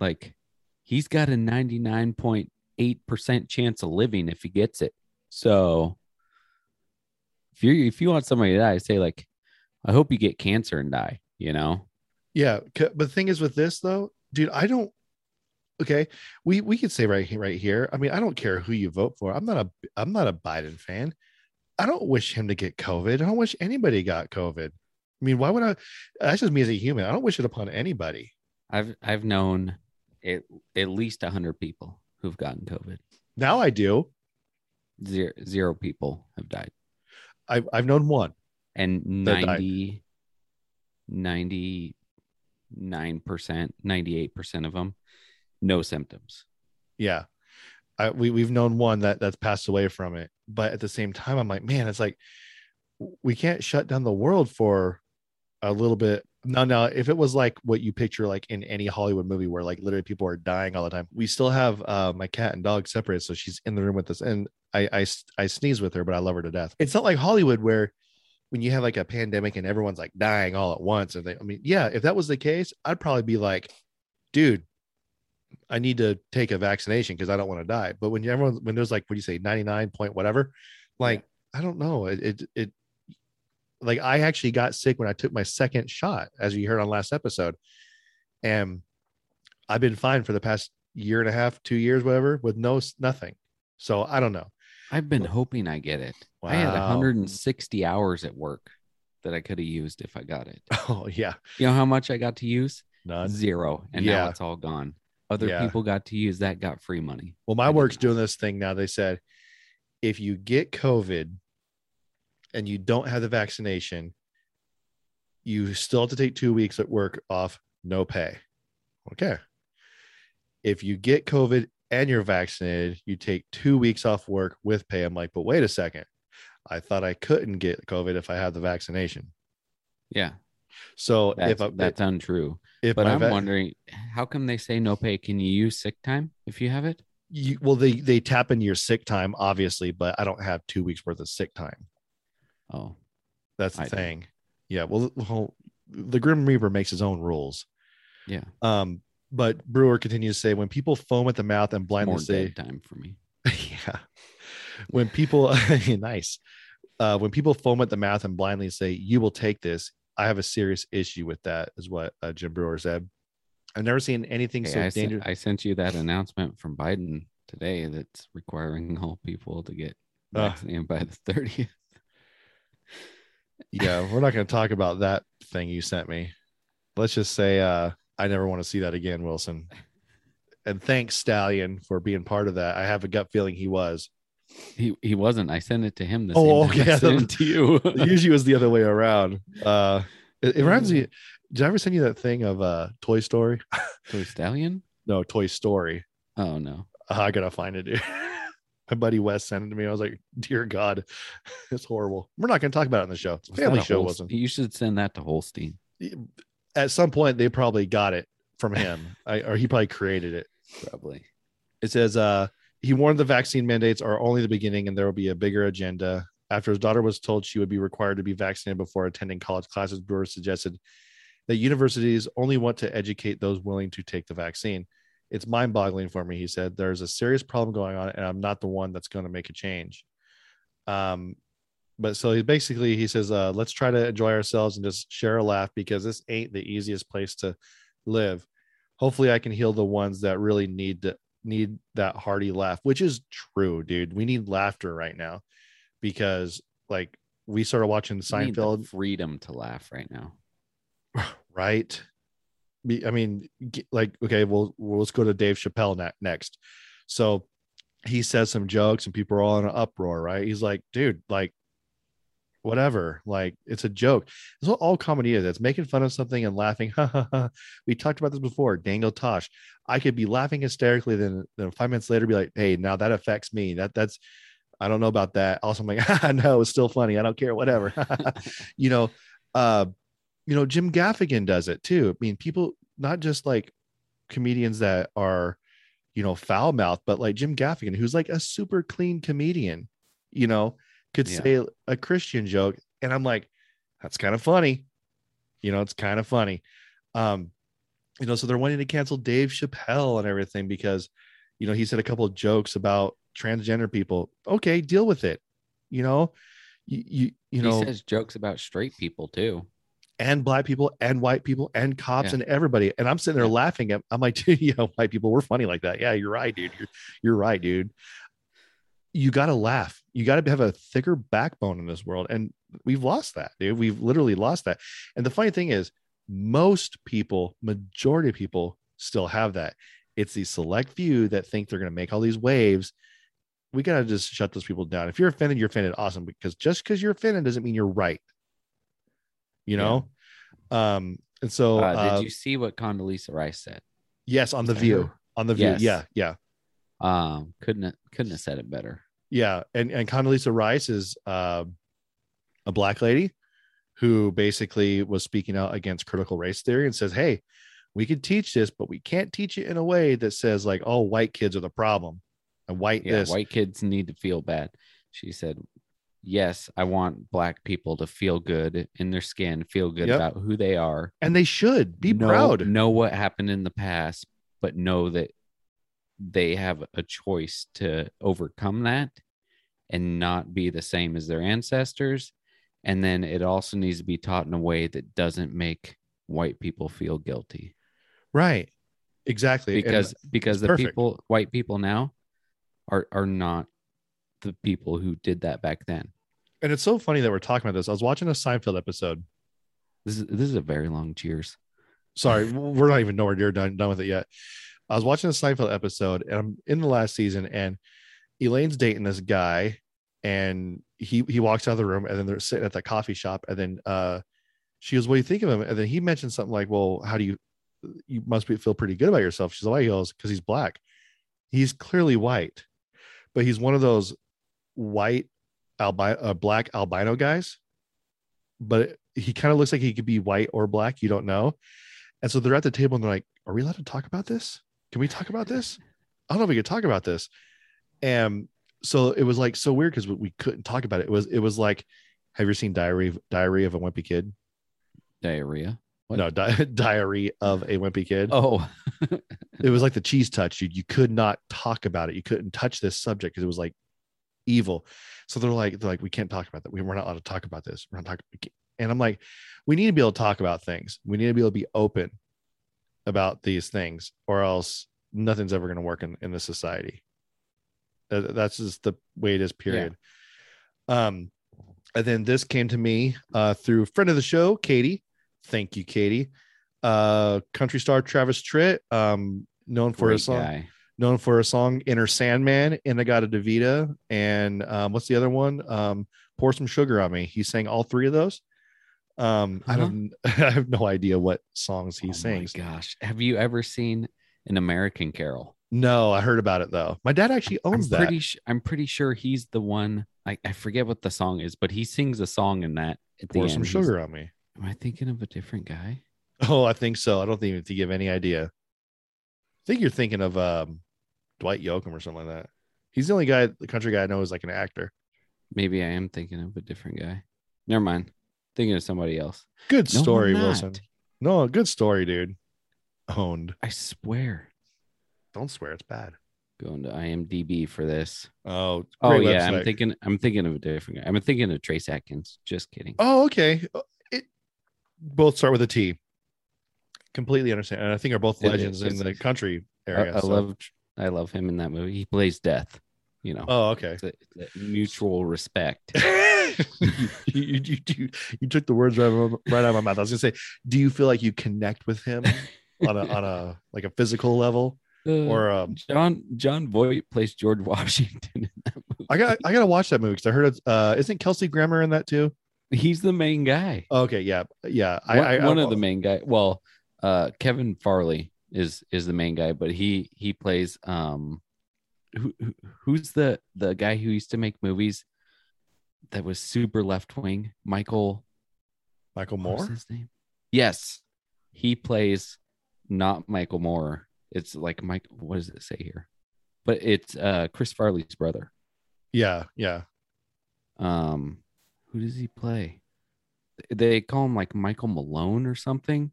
like, he's got a ninety nine point eight percent chance of living if he gets it. So If you if you want somebody to die, say like, I hope you get cancer and die. You know, Yeah, but the thing is with this though, dude, I don't. Okay, we we could say right here, right here. I mean, I don't care who you vote for. I'm not a I'm not a Biden fan. I don't wish him to get COVID. I don't wish anybody got COVID. I mean, why would I? That's just me as a human. I don't wish it upon anybody. I've I've known at, at least hundred people who've gotten COVID. Now I do. Zero zero people have died, I've I've known one. and That died. 90 99 percent, ninety eight percent of them, no symptoms. Yeah, I, we we've known one that that's passed away from it. But at the same time, I'm like, man, it's like we can't shut down the world for a little bit. No, no. If it was like what you picture, like in any Hollywood movie where like literally people are dying all the time, we still have uh, my cat and dog separated, so she's in the room with us, and I, I, I sneeze with her, but I love her to death. It's not like Hollywood where when you have like a pandemic and everyone's like dying all at once, and they, I mean, yeah, if that was the case, I'd probably be like, dude, I need to take a vaccination because I don't want to die. But when everyone, when there's like, what do you say, 99 point whatever, like, I don't know. It, it, it, like I actually got sick when I took my second shot, as you heard on last episode. And I've been fine for the past year and a half, two years, whatever, with no, nothing. So I don't know. I've been hoping I get it. I had 160 hours at work that I could have used if I got it. Oh, yeah. You know how much I got to use? None. Zero. And Yeah. now it's all gone. Other Yeah. people got to use that, got free money. Well, my I work's not. doing this thing now. They said if you get COVID and you don't have the vaccination, you still have to take two weeks at work off, no pay. Okay. If you get COVID and you're vaccinated, you take two weeks off work with pay. I'm like, but wait a second. I thought I couldn't get COVID if I had the vaccination. Yeah. So That's, if I, that's untrue. if But I'm va- wondering, how come they say no pay? Can you use sick time if you have it? you, well, they they tap into your sick time, obviously, but I don't have two weeks worth of sick time. Oh, That's the I thing. Yeah. Well, well, the Grim Reaper makes his own rules. yeah. Um, but Breuer continues to say when people foam at the mouth and blindly More say, time for me. yeah, when people, nice, uh, when people foam at the mouth and blindly say, you will take this, I have a serious issue with that, is what uh, Jim Breuer said. I've never seen anything Hey, so I, sent, dangerous. I sent you that announcement from Biden today that's requiring all people to get Uh. vaccinated by the 30th. yeah, we're not going to talk about that thing you sent me. Let's just say uh, I never want to see that again, Wilson. And thanks, Stallion, for being part of that. I have a gut feeling he was. He he wasn't. I sent it to him. The Oh, okay. I sent it to you. Usually it was the other way around. Uh, it, it reminds me. Did I ever send you that thing of uh, Toy Story? Toy Stallion? No, Toy Story. Oh no. Uh, I gotta find it. Dude. My buddy Wes sent it to me. I was like, "Dear God, it's horrible." We're not gonna talk about it on the show. It's a Was family show, Holst- wasn't? You should send that to Holstein. At some point, they probably got it from him, I, or he probably created it. Probably. It says, uh, he warned the vaccine mandates are only the beginning and there will be a bigger agenda. After his daughter was told she would be required to be vaccinated before attending college classes, Breuer suggested that universities only want to educate those willing to take the vaccine. It's mind boggling for me, he said. There's a serious problem going on, and I'm not the one that's going to make a change. Um, but so he basically he says, uh, let's try to enjoy ourselves and just share a laugh because this ain't the easiest place to live. Hopefully, I can heal the ones that really need to need that hearty laugh, which is true, dude. We need laughter right now because like we started watching We need the Seinfeld, freedom to laugh right now. right? I mean, like, okay, well, well, let's go to Dave Chappelle ne- next. So he says some jokes and people are all in an uproar, right? He's like, dude, like, whatever, like, it's a joke. That's what all comedy is. It's making fun of something and laughing. We talked about this before. Daniel Tosh. I could be laughing hysterically, then, then five minutes later, be like, hey, now that affects me. That that's, I don't know about that. Also, I'm like, no, it's still funny. I don't care, whatever. you know, uh, you know, Jim Gaffigan does it too. I mean, people not just like comedians that are, you know, foul mouthed, but like Jim Gaffigan, who's like a super clean comedian, you know, could Yeah. say a Christian joke. And I'm like, that's kind of funny. You know, it's kind of funny. Um, you know, so they're wanting to cancel Dave Chappelle and everything because, you know, he said a couple of jokes about transgender people. Okay, deal with it. You know, you you, you know he says jokes about straight people too. and black people and white people and cops Yeah. and everybody. And I'm sitting there Yeah. laughing at I'm like, dude, know, white people, we're funny like that. Yeah, you're right, dude. You're you're right, dude. You gotta laugh. You gotta have a thicker backbone in this world. And we've lost that, dude. We've literally lost that. And the funny thing is, most people, majority of people still have that. It's the select few that think they're gonna make all these waves. We gotta just shut those people down. If you're offended, you're offended. Awesome. Because just because you're offended doesn't mean you're right. You Yeah. know? Um, and so uh, uh, did you see what Condoleezza Rice said? yes, on the view. On the view. Yes. Yeah, yeah. Um, couldn't have, couldn't have said it better. Yeah. And and Condoleezza Rice is uh, a black lady who basically was speaking out against critical race theory and says, Hey, we could teach this, but we can't teach it in a way that says like, oh, white kids are the problem. And white Yeah, this. white kids need to feel bad. She said, "Yes, I want black people to feel good in their skin, feel good Yep. about who they are, and they should be know, proud. know what happened in the past, but know that they have a choice to overcome that and not be the same as their ancestors. And then it also needs to be taught in a way that doesn't make white people feel guilty Right. Exactly. And- because because the perfect. people white people now are are not the people who did that back then. and it's so funny that we're talking about this. I was watching a Seinfeld episode. This is this is a very long cheers. Sorry, we're not even nowhere near done, done with it yet. I was watching a Seinfeld episode and I'm in the last season, and Elaine's dating this guy, and he he walks out of the room, and then they're sitting at the coffee shop, and then uh she goes, What do you think of him? And then he mentioned something like, Well, how do you you must be feel pretty good about yourself? She's like, Why he goes, because he's black. He's clearly white, but he's one of those white albino uh, black albino guys. But he kind of looks like he could be white or black, you don't know. And so they're at the table and they're like, Are we allowed to talk about this? Can we talk about this? I don't know if we could talk about this. And so it was like so weird because we, we couldn't talk about it. It was it was like, have you seen Diary of Diary of a Wimpy Kid? Diarrhea. What? No, di- Diary of a Wimpy Kid. Oh, It was like the cheese touch. You, you could not talk about it. You couldn't touch this subject because it was like evil. So they're like, they're like, we can't talk about that. We, we're not allowed to talk about this. We're not talking. we. And I'm like, we need to be able to talk about things. We need to be able to be open about these things, or else nothing's ever going to work in, in this society. That's just the way it is, period. Um, and then this came to me uh, through friend of the show, Katie. Thank you, Katie. Uh, country star Travis Tritt, um, known for great a song, guy. known for a song "Enter Sandman," In-A-Gadda-Da-Vida, and um, what's the other one? Um, "Pour Some Sugar on Me." He sang all three of those. Um, I don't, I have no idea what songs he oh sings. gosh, have you ever seen an American Carol? No, I heard about it though. My dad actually owns I'm that. pretty. Sh- I'm pretty sure he's the one. I, I forget what the song is, but he sings a song in that at the Pour end. some He's- sugar on me. Am I thinking of a different guy? Oh, I think so. I don't think if you have any idea. I think you're thinking of um, Dwight Yoakam or something like that. He's the only guy, the country guy I know is like an actor. Maybe I am thinking of a different guy. Never mind. Thinking of somebody else. Good No, story. Wilson. No, good story, dude. Owned. I swear. Don't swear, it's bad. Going to IMDb for this. Oh, Oh yeah, I'm thinking. I'm thinking of a different guy. I'm thinking of Trace Atkins. Just kidding. Oh, okay. Uh, It both start with a T. Completely understand, and I think are both It legends in the country I, area. I so- love. I love him in that movie. He plays Death. You know, Oh, okay. it's a, it's a mutual respect. you, you, you, you, took the words right, out of- right out of my mouth. I was gonna say, do you feel like you connect with him on a on a like a physical level, Uh, or um? John Jon Voight plays George Washington in that movie. I got I gotta watch that movie because I heard it's uh, isn't Kelsey Grammer in that too? He's the main guy. Okay, yeah, yeah. I, one, I, I one of the main guy. Well, uh, Kevin Farley is is the main guy, but he he plays um, who, who who's the the guy who used to make movies that was super left wing? Michael Michael Moore. his name? Yes, he plays not Michael Moore. It's like Mike. What does it say here? But it's uh Chris Farley's brother. Yeah, yeah. Um, who does he play? They call him like Michael Malone or something.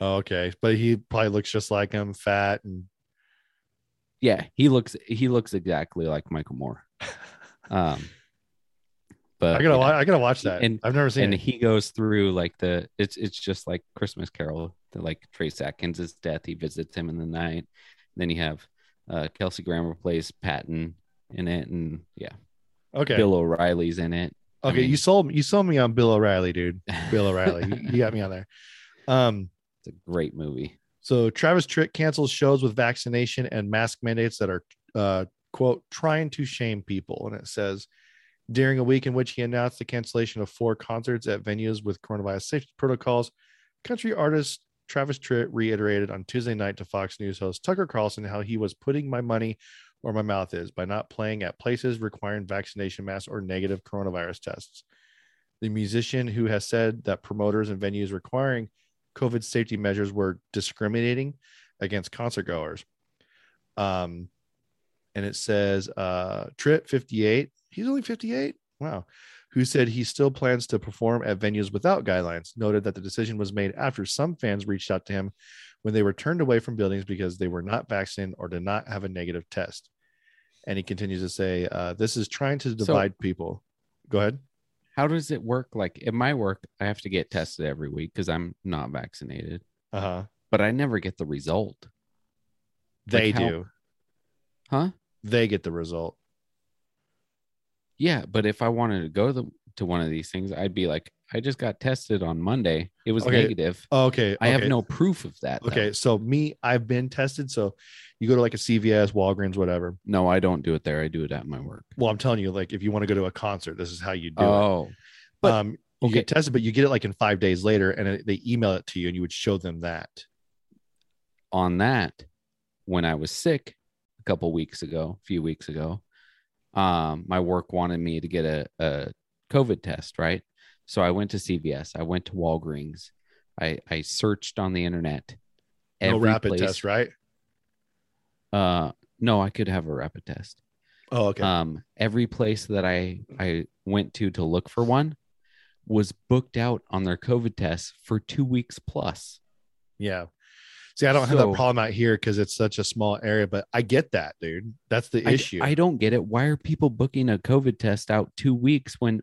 Oh, okay, but he probably looks just like him, fat and Yeah, he looks he looks exactly like Michael Moore. Um, But I gotta, yeah. wa- I gotta watch that. And- I've never seen and it. he goes through like the it's it's just like Christmas Carol, the, like Trace Atkins' death. He visits him in the night. then you have uh, Kelsey Grammer plays Patton in it, and yeah, Okay, Bill O'Reilly's in it. I okay, mean- you sold you sold me on Bill O'Reilly, dude. Bill O'Reilly, you, you got me on there. Um, It's a great movie. So Travis Tritt cancels shows with vaccination and mask mandates that are uh, quote trying to shame people, and it says during a week in which he announced the cancellation of four concerts at venues with coronavirus safety protocols, country artist Travis Tritt reiterated on Tuesday night to Fox News host Tucker Carlson how he was putting my money where my mouth is by not playing at places requiring vaccination masks or negative coronavirus tests. The musician who has said that promoters and venues requiring COVID safety measures were discriminating against concert goers. Um, and it says uh, Tritt 58. He's only 58. Wow. Who said he still plans to perform at venues without guidelines? Noted that the decision was made after some fans reached out to him when they were turned away from buildings because they were not vaccinated or did not have a negative test. And he continues to say, uh, "This is trying to divide people." Go ahead. How does it work? Like in my work, I have to get tested every week because I'm not vaccinated, Uh huh. but I never get the result. They Like how- do. Huh? They get the result. Yeah, but if I wanted to go the, to one of these things, I'd be like, I just got tested on Monday. It was Okay. negative. Okay. I have no proof of that. though. Okay, so me, I've been tested. So you go to like a CVS, Walgreens, whatever. No, I don't do it there. I do it at my work. Well, I'm telling you, like if you want to go to a concert, this is how you do Oh, it. but- um, you okay. get tested, but you get it like in five days later, and it, they email it to you, and you would show them that. on that, when I was sick a couple weeks ago, a few weeks ago, um, my work wanted me to get a, a COVID test, right? So I went to CVS, I went to Walgreens, I I searched on the internet. No rapid place- test, right? Uh, no, I could have a rapid test. Oh, okay. Um, every place that I I went to to look for one was booked out on their COVID tests for two weeks plus. yeah. See, I don't have that problem out here because it's such a small area, but I get that, dude. That's the I, issue. I don't get it. Why are people booking a COVID test out two weeks when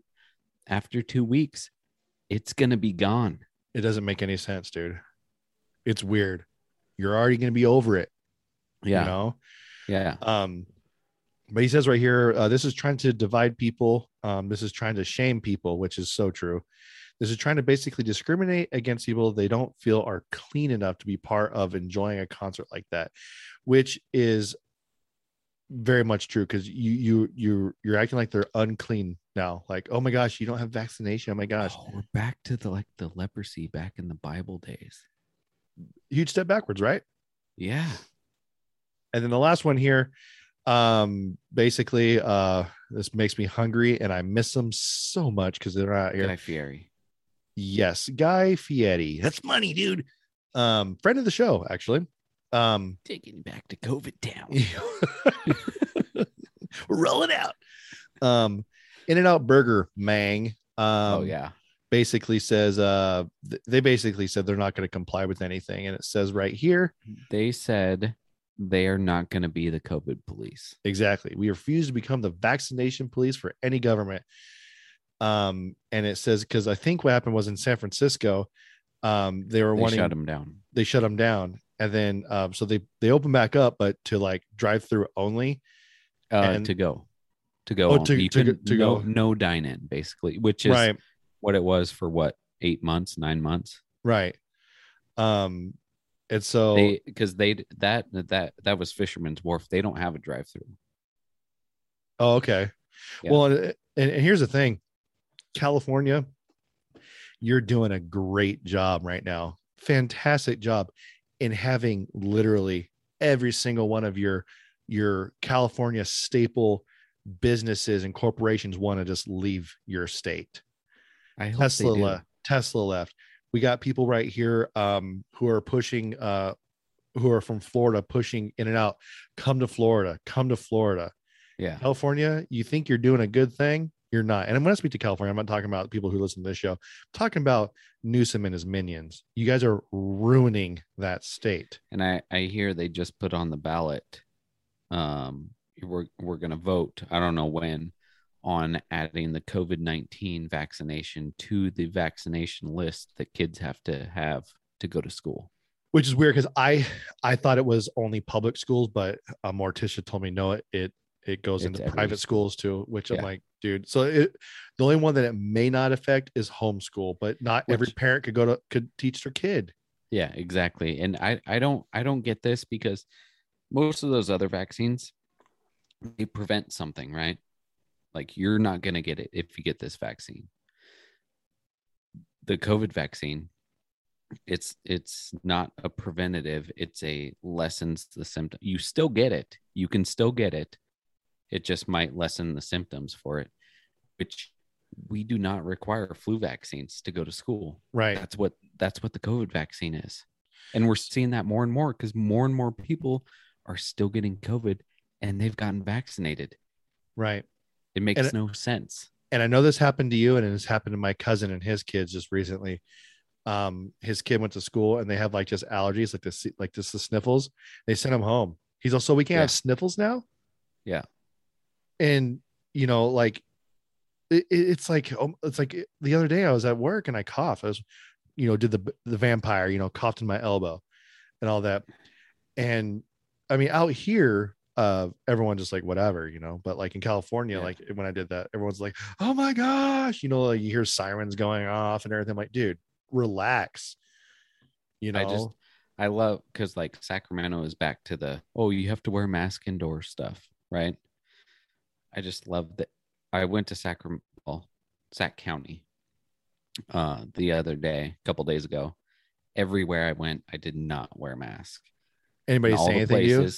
after two weeks it's gonna be gone? it doesn't make any sense, dude. It's weird. You're already going to be over it. Yeah, You know? yeah. Um, but he says right here, uh, this is trying to divide people. Um, this is trying to shame people, which is so true. This is trying to basically discriminate against people they don't feel are clean enough to be part of enjoying a concert like that, which is very much true because you you you you're acting like they're unclean now. Like, oh my gosh, you don't have vaccination. Oh my gosh, Oh, we're back to the like the leprosy back in the Bible days. huge step backwards, right? Yeah. and then the last one here um basically uh this makes me hungry and i miss them so much because they're not here Guy Fieri. yes guy fieri that's money dude um friend of the show actually um Taking back to COVID town. roll it out um in and out burger mang um oh yeah. basically says uh th- they basically said they're not going to comply with anything and it says right here They said they are not gonna be the COVID police. Exactly. We refuse to become the vaccination police for any government. Um, and it says because I think what happened was in San Francisco, um, they were They wanting shut them down. they shut them down, and then um, so they they open back up, but to like drive through only. Uh, And- to go. To go. Oh, to- you to go- to no, go. no dine in, basically, which is right, what it was for what, eight months, nine months? right. Um, and so because they that that that was Fisherman's Wharf. They don't have a drive through. Oh, okay. Yeah. Well, and and here's the thing California, you're doing a great job right now. Fantastic job in having literally every single one of your your California staple businesses and corporations want to just leave your state. I hope Tesla left. Tesla left. We got people right here um, who are pushing, uh, who are from Florida, pushing in and out. Come to Florida. Come to Florida. Yeah, California, you think you're doing a good thing, you're not. And when I speak to California, I'm not talking about people who listen to this show. I'm talking about Newsom and his minions. You guys are ruining that state. and I I hear they just put on the ballot. Um, we're we're gonna vote. I don't know when on adding the COVID 19 vaccination to the vaccination list that kids have to have to go to school. which is weird because I I thought it was only public schools, but a morticia told me no, it it, it goes It's into every private schools too. Which I'm like, dude. So it the only one that it may not affect is homeschool, but not every parent could go to could teach their kid. Yeah, exactly. And I I don't I don't get this because most of those other vaccines they prevent something, right? Like you're not going to get it if you get this vaccine. The COVID vaccine it's it's not a preventative, it's a lessens the symptom. You still get it. You can still get it. It just might lessen the symptoms for it, which we do not require flu vaccines to go to school Right. that's what that's what the covid vaccine is and we're seeing that more and more because more and more people are still getting covid and they've gotten vaccinated Right. it makes And no sense and I know this happened to you, and it's happened to my cousin and his kids just recently. Um, his kid went to school and they have like just allergies, like this, like just the sniffles. They sent him home. He's also, we can't Yeah. have sniffles now. Yeah. And you know, like it, it- it's like um, it's like the other day I was at work and I coughed. I was, you know, did the the vampire, you know, coughed in my elbow, and all that. And I mean, out here, uh, everyone just like whatever, you know. But like in California, Yeah. like when I did that, everyone's like, "Oh my gosh," you know, like you hear sirens going off and everything. I'm like, dude, relax. You know, I just- i love because like sacramento is back to the oh you have to wear mask indoor stuff right i just love that i went to sacramento well, sac county uh the other day a couple days ago everywhere i went i did not wear a mask anybody say anything to you?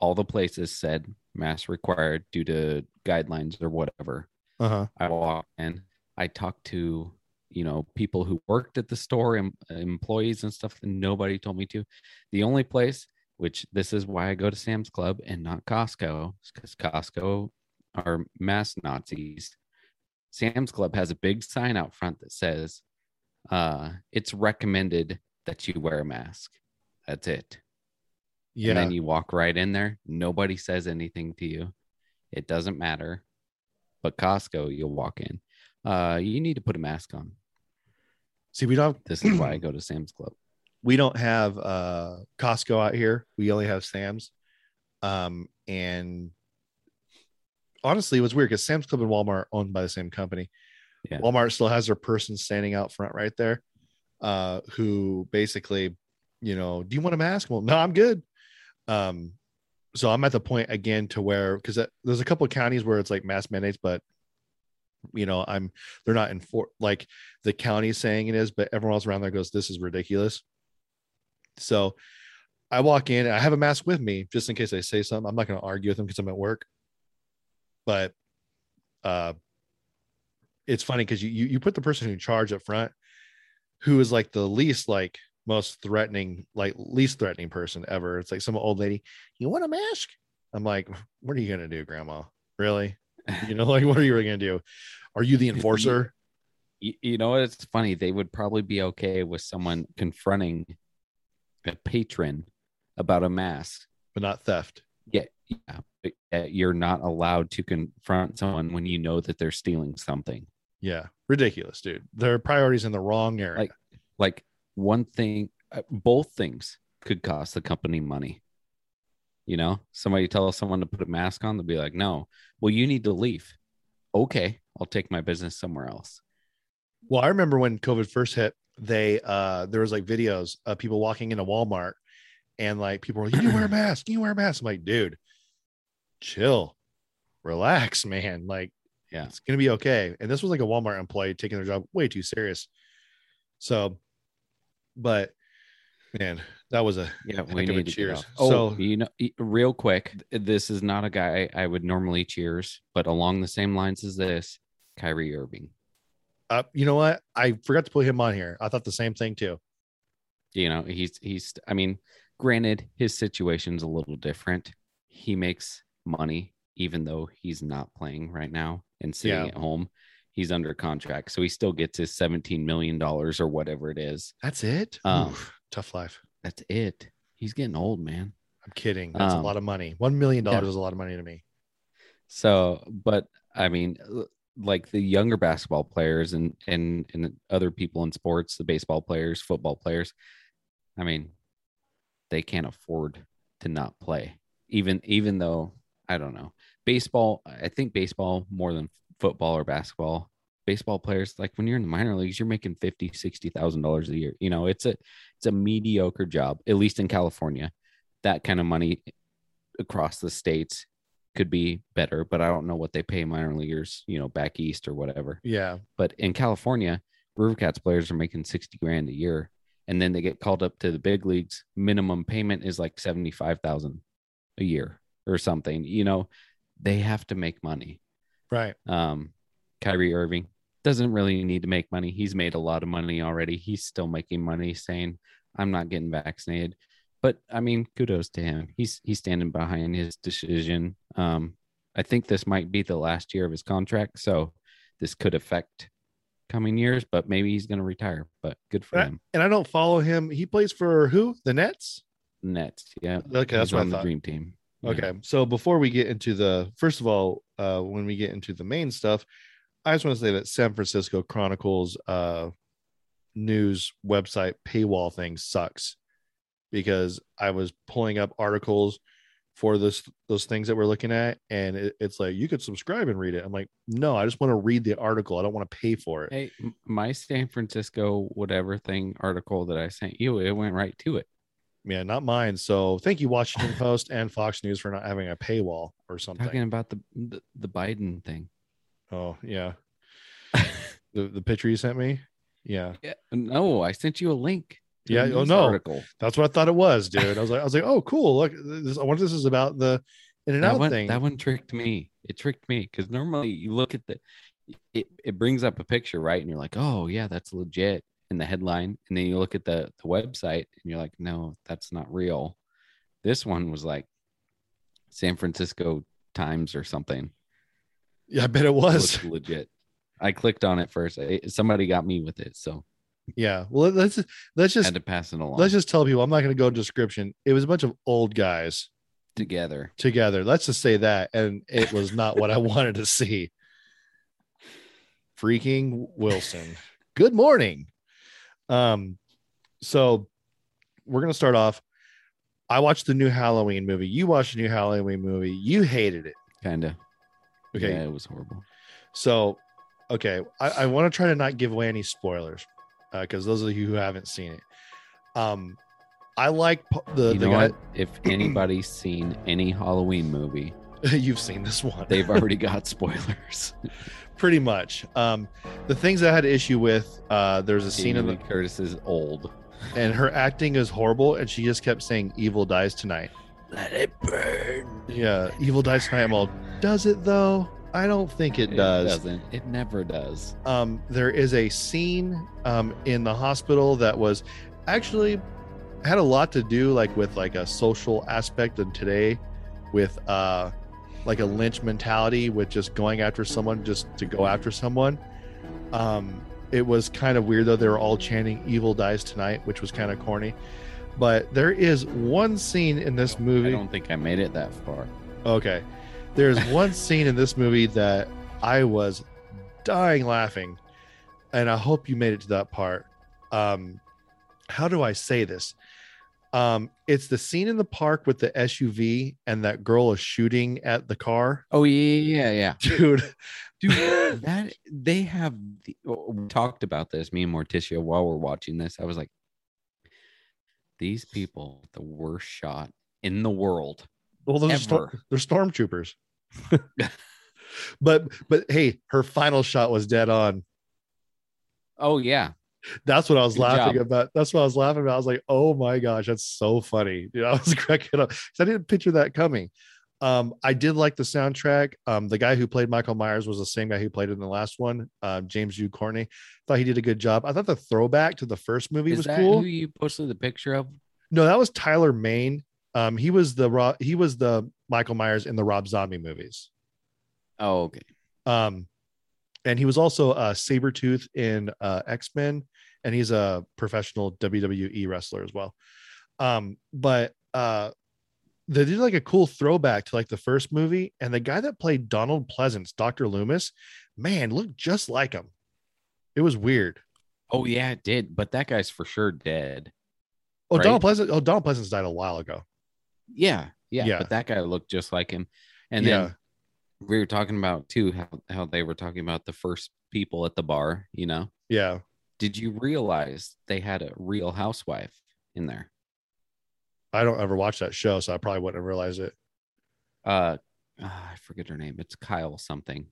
all the places said mask required due to guidelines or whatever. Uh huh. I walked in, I talked to you know people who worked at the store and employees and stuff, and nobody told me to. The only place, which this is why I go to Sam's Club and not Costco, because Costco are mass Nazis. Sam's Club has a big sign out front that says, uh, "It's recommended that you wear a mask." That's it. Yeah. And then you walk right in there. Nobody says anything to you. It doesn't matter. But Costco, you'll walk in. Uh, you need to put a mask on. See, we don't. This is why I go to Sam's Club. we don't have uh Costco out here. We only have Sam's. Um, and honestly, it was weird because Sam's Club and Walmart are owned by the same company. Yeah. Walmart still has their person standing out front right there, uh, who basically, you know, do you want a mask? Well, no, I'm good. Um, so I'm at the point again to where because there's a couple of counties where it's like mask mandates, but you know, I'm they're not in for like the county saying it is, but everyone else around there goes, This is ridiculous. So I walk in and I have a mask with me just in case I say something. I'm not going to argue with them because I'm at work. But uh it's funny because you, you you put the person in charge up front who is like the least like most threatening, like least threatening person ever. It's like some old lady, you want a mask? I'm like, what are you gonna do, grandma? Really? You know, like what are you really gonna do? Are you the enforcer? You, you know what? It's funny. They would probably be okay with someone confronting a patron about a mask. But not theft. Yeah, yeah. You're not allowed to confront someone when you know that they're stealing something. Yeah, ridiculous, dude. Their priorities in the wrong area. Like, like one thing, uh, both things could cost the company money. You know, somebody tell someone to put a mask on, they'll be like, "No, well, you need to leave." Okay, I'll take my business somewhere else. Well, I remember when COVID first hit, they uh there was like videos of people walking into Walmart and like people were like, You need to wear a mask, you wear a mask. I'm like, dude, chill, relax, man. Like, Yeah. it's gonna be okay. And this was like a Walmart employee taking their job way too serious. So, but man, that was a Yeah, heck we of need to cheers. off. Oh, So- you know, real quick, this is not a guy I would normally cheers, but along the same lines as this, Kyrie Irving. uh, you know what? I forgot to put him on here. I thought the same thing too. You know, he's he's. I mean, granted, his situation's a little different. He makes money even though he's not playing right now and sitting Yeah. at home. He's under contract, so he still gets his seventeen million dollars or whatever it is. That's it. Um, Oof, tough life. That's it. He's getting old, man. I'm kidding. That's a um, lot of money. One million dollars yeah. is a lot of money to me. So, but I mean, like the younger basketball players and and and other people in sports, the baseball players, football players. I mean, they can't afford to not play. Even even though I don't know baseball. I think baseball more than football or basketball. Baseball players, like when you're in the minor leagues, you're making fifty, sixty thousand dollars a year. You know, it's a it's a mediocre job, at least in California. That kind of money across the states could be better, but I don't know what they pay minor leaguers, you know, back east or whatever. Yeah. But in California, River Cats players are making 60 grand a year. And then they get called up to the big leagues. Minimum payment is like 75,000 a year or something. You know, they have to make money. Right. Um, Kyrie Irving doesn't really need to make money. He's made a lot of money already. He's still making money saying, I'm not getting vaccinated. But I mean, kudos to him. He's he's standing behind his decision. Um, I think this might be the last year of his contract, so this could affect coming years, but maybe he's gonna retire. But good for Right. him. And I don't follow him. He plays for who? The Nets? Nets, yeah. Okay, that's He's what I on the thought. dream team. Okay. So before we get into the first of all, uh, when we get into the main stuff, I just want to say that San Francisco Chronicles uh news website paywall thing sucks because I was pulling up articles for this those things that we're looking at, and it, it's like you could subscribe and read it. I'm like, no, I just want to read the article. I don't want to pay for it. Hey, my San Francisco whatever thing article that I sent you, it went right to it. Yeah, not mine. So thank you, Washington Post and Fox News, for not having a paywall or something. Talking about the the, the Biden thing. Oh yeah, the the picture you sent me. Yeah, Yeah, no, I sent you a link. Yeah, oh, no. article. that's what I thought it was, dude. I was like, I was like, oh cool. Look, this, I wonder if this is about the in and That out one, thing. that one tricked me. It tricked me because normally you look at the, it, it brings up a picture, right? And you're like, oh yeah, that's legit in the headline. And then you look at the the website and you're like, no, that's not real. This one was like San Francisco Times or something. yeah, I bet it It was. looked legit. I clicked on it first. I- somebody got me with it, so Yeah. Well, let's let's just had to pass it along let's just tell people. I'm not going to go description. It was a bunch of old guys together. together. Let's just say that, and it was not what I wanted to see. Freaking Wilson. Good morning. Um, so we're gonna start off. I watched the new Halloween movie. You watched the new Halloween movie. You hated it. Kind of. Okay. Yeah, it was horrible. So, okay, I, I want to try to not give away any spoilers because those of you who haven't seen it, um, I like the you the know guy. what? If anybody's seen any Halloween movie, You've seen this one. they've already got spoilers. pretty much. Um, the things I had issue with, uh, there's a scene in the, Curtis is old. and her acting is horrible, and she just kept saying "Evil dies tonight." Let it burn. Yeah, "Evil dies tonight." I'm all, does it though? I don't think it, does. doesn't. It never does. um, there is a scene um, in the hospital that was actually had a lot to do like with like a social aspect of today with uh like a lynch mentality with just going after someone just to go after someone um it was kind of weird though they were all chanting evil dies tonight which was kind of corny but there is one scene in this movie. I don't think I made it that far. Okay. There's one scene in this movie that I was dying laughing, and I hope you made it to that part. Um, how do I say this? Um, it's the scene in the park with the SUV and that girl is shooting at the car. Oh yeah, yeah, yeah. Dude, Dude, that they have the, oh, we talked about this, me and Morticia, while we're watching this. I was like, these people, the worst shot in the world. well, stor- they're stormtroopers. but but hey, her final shot was dead on. Oh yeah, That's what I was Good laughing job. about. That's what I was laughing about. I was like, oh my gosh, that's so funny. You know, I was cracking up 'cause I didn't picture that coming. Um, I did like the soundtrack. Um, the guy who played Michael Myers was the same guy who played in the last one, um, James U. Courtney. Thought he did a good job. I thought the throwback to the first movie is was that cool. who you posted the picture of? no, that was Tyler Mane. Um, he was the Rob, he was the Michael Myers in the Rob Zombie movies. Oh, okay. Um, and he was also a saber tooth in uh X-Men, and he's a professional WWE wrestler as well. Um, but uh they did like a cool throwback to like the first movie, and the guy that played Donald Pleasence, Dr. Loomis, man, looked just like him. It was weird. Oh yeah, it did. But that guy's for sure dead. Oh, Right? Donald Pleasence. Oh, Donald Pleasence died a while ago. Yeah, yeah. Yeah. But that guy looked just like him. And Yeah. then we were talking about too how, how they were talking about the first people at the bar, you know. Yeah. Did you realize they had a real housewife in there? I don't ever watch that show, so I probably wouldn't have realized it. Uh ah, I forget her name. It's Kyle something.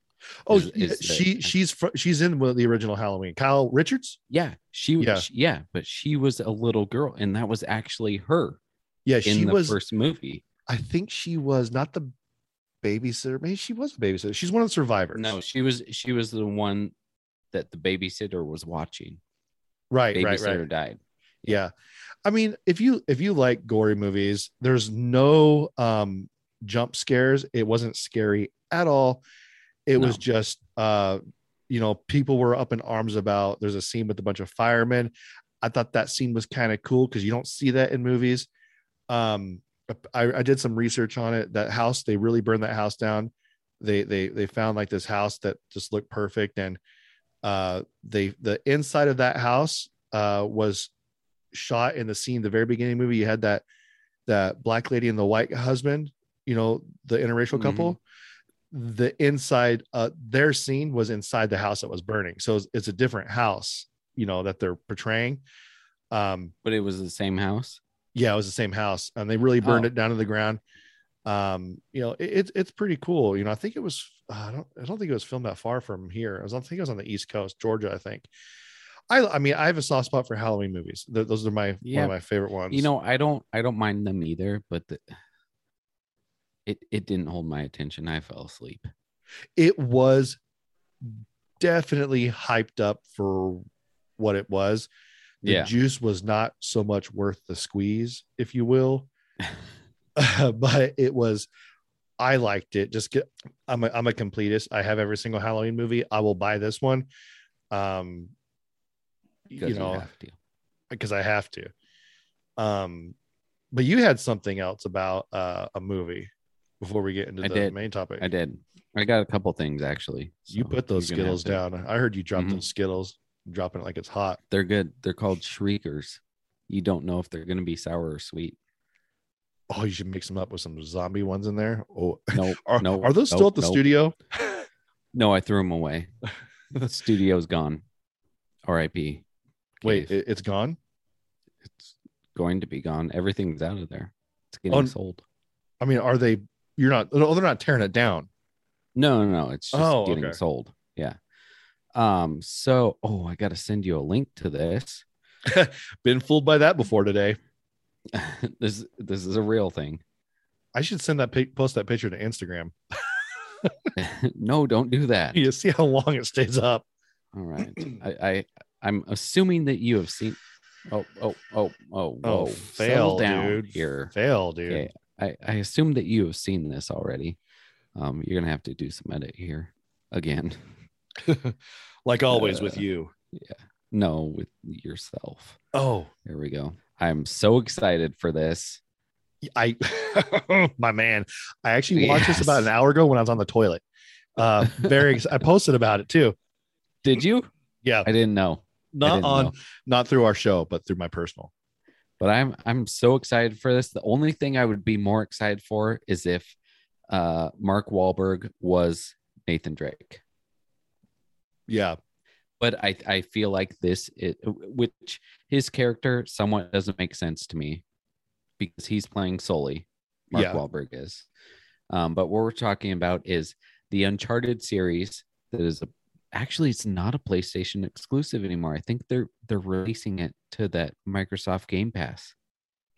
Oh, Is- is the- she she's fr- she's in the original Halloween. Kyle Richards. Yeah, she was Yeah. yeah. yeah, but she was a little girl and that was actually her Yeah, in she the was. first movie. I think she was not the babysitter. Maybe she was a babysitter. She's one of the survivors. No, she was she was the one that the babysitter was watching. right, right, Babysitter right. died. Yeah. I mean, if you if you like gory movies, there's no um jump scares. It wasn't scary at all. It was just uh you know, people were up in arms about there's a scene with a bunch of firemen. I thought that scene was kind of cool because you don't see that in movies. Um I, I did some research on it. That house, they really burned that house down. They they they found like this house that just looked perfect and uh they the inside of that house uh was shot in the scene the very beginning of the movie you had that that black lady and the white husband you know the interracial Mhm. couple the inside uh their scene was inside the house that was burning so it's, it's a different house you know that they're portraying um But it was the same house. Yeah it was the same house and they really burned Oh. it down to the ground. Um you know it, it's it's pretty cool you know i think it was i don't i don't think it was filmed that far from here. I was i think it was on the east coast georgia i think. I i mean i have a soft spot for halloween movies. Th- those are my one of my favorite ones. You know, I don't I don't mind them either, but the, it it didn't hold my attention. I fell asleep. it was definitely hyped up for what it was the Yeah. juice was not so much worth the squeeze if you will but it was i liked it just get i'm a, I'm a completist i have every single halloween movie i will buy this one um you know because i have to um but you had something else about uh a movie before we get into I the did. main topic I did. I got a couple things actually. you put those skittles down i heard you dropped Mhm. those skittles dropping it like it's hot They're good. They're called shriekers. You don't know if they're gonna be sour or sweet. oh you should mix them up with some zombie ones in there oh No, are, no, are those still at the studio No, I threw them away. the studio's gone. R.I.P. wait it, it's gone it's going to be gone. Everything's out of there. It's getting sold. i mean are they you're not oh they're not tearing it down No, no, no. It's just Oh, getting okay. sold. Yeah. Um, so oh, I gotta send you a link to this. been fooled by that before today this this is a real thing. i should send that post that picture to instagram no, don't do that. you see how long it stays up All right. I, I I'm assuming that you have seen oh oh oh oh whoa. oh Settle fail down dude here. fail dude Okay. I, I assume that you have seen this already. Um, you're gonna have to do some edit here again. like always with you. Yeah. No, with yourself. oh There we go. I'm so excited for this. I, my man, I actually watched this about an hour ago when I was on the toilet. Uh, very, I posted about it too. Did you? Yeah, I didn't know. not didn't on, know. not through our show, but through my personal. But I'm I'm so excited for this. The only thing I would be more excited for is if uh Mark Wahlberg was Nathan Drake. Yeah, But I I feel like this it which his character somewhat doesn't make sense to me because he's playing solely Mark Yeah. Wahlberg is. Um, but what we're talking about is the Uncharted series that is a actually it's not a PlayStation exclusive anymore. I think they're they're releasing it to that Microsoft Game Pass.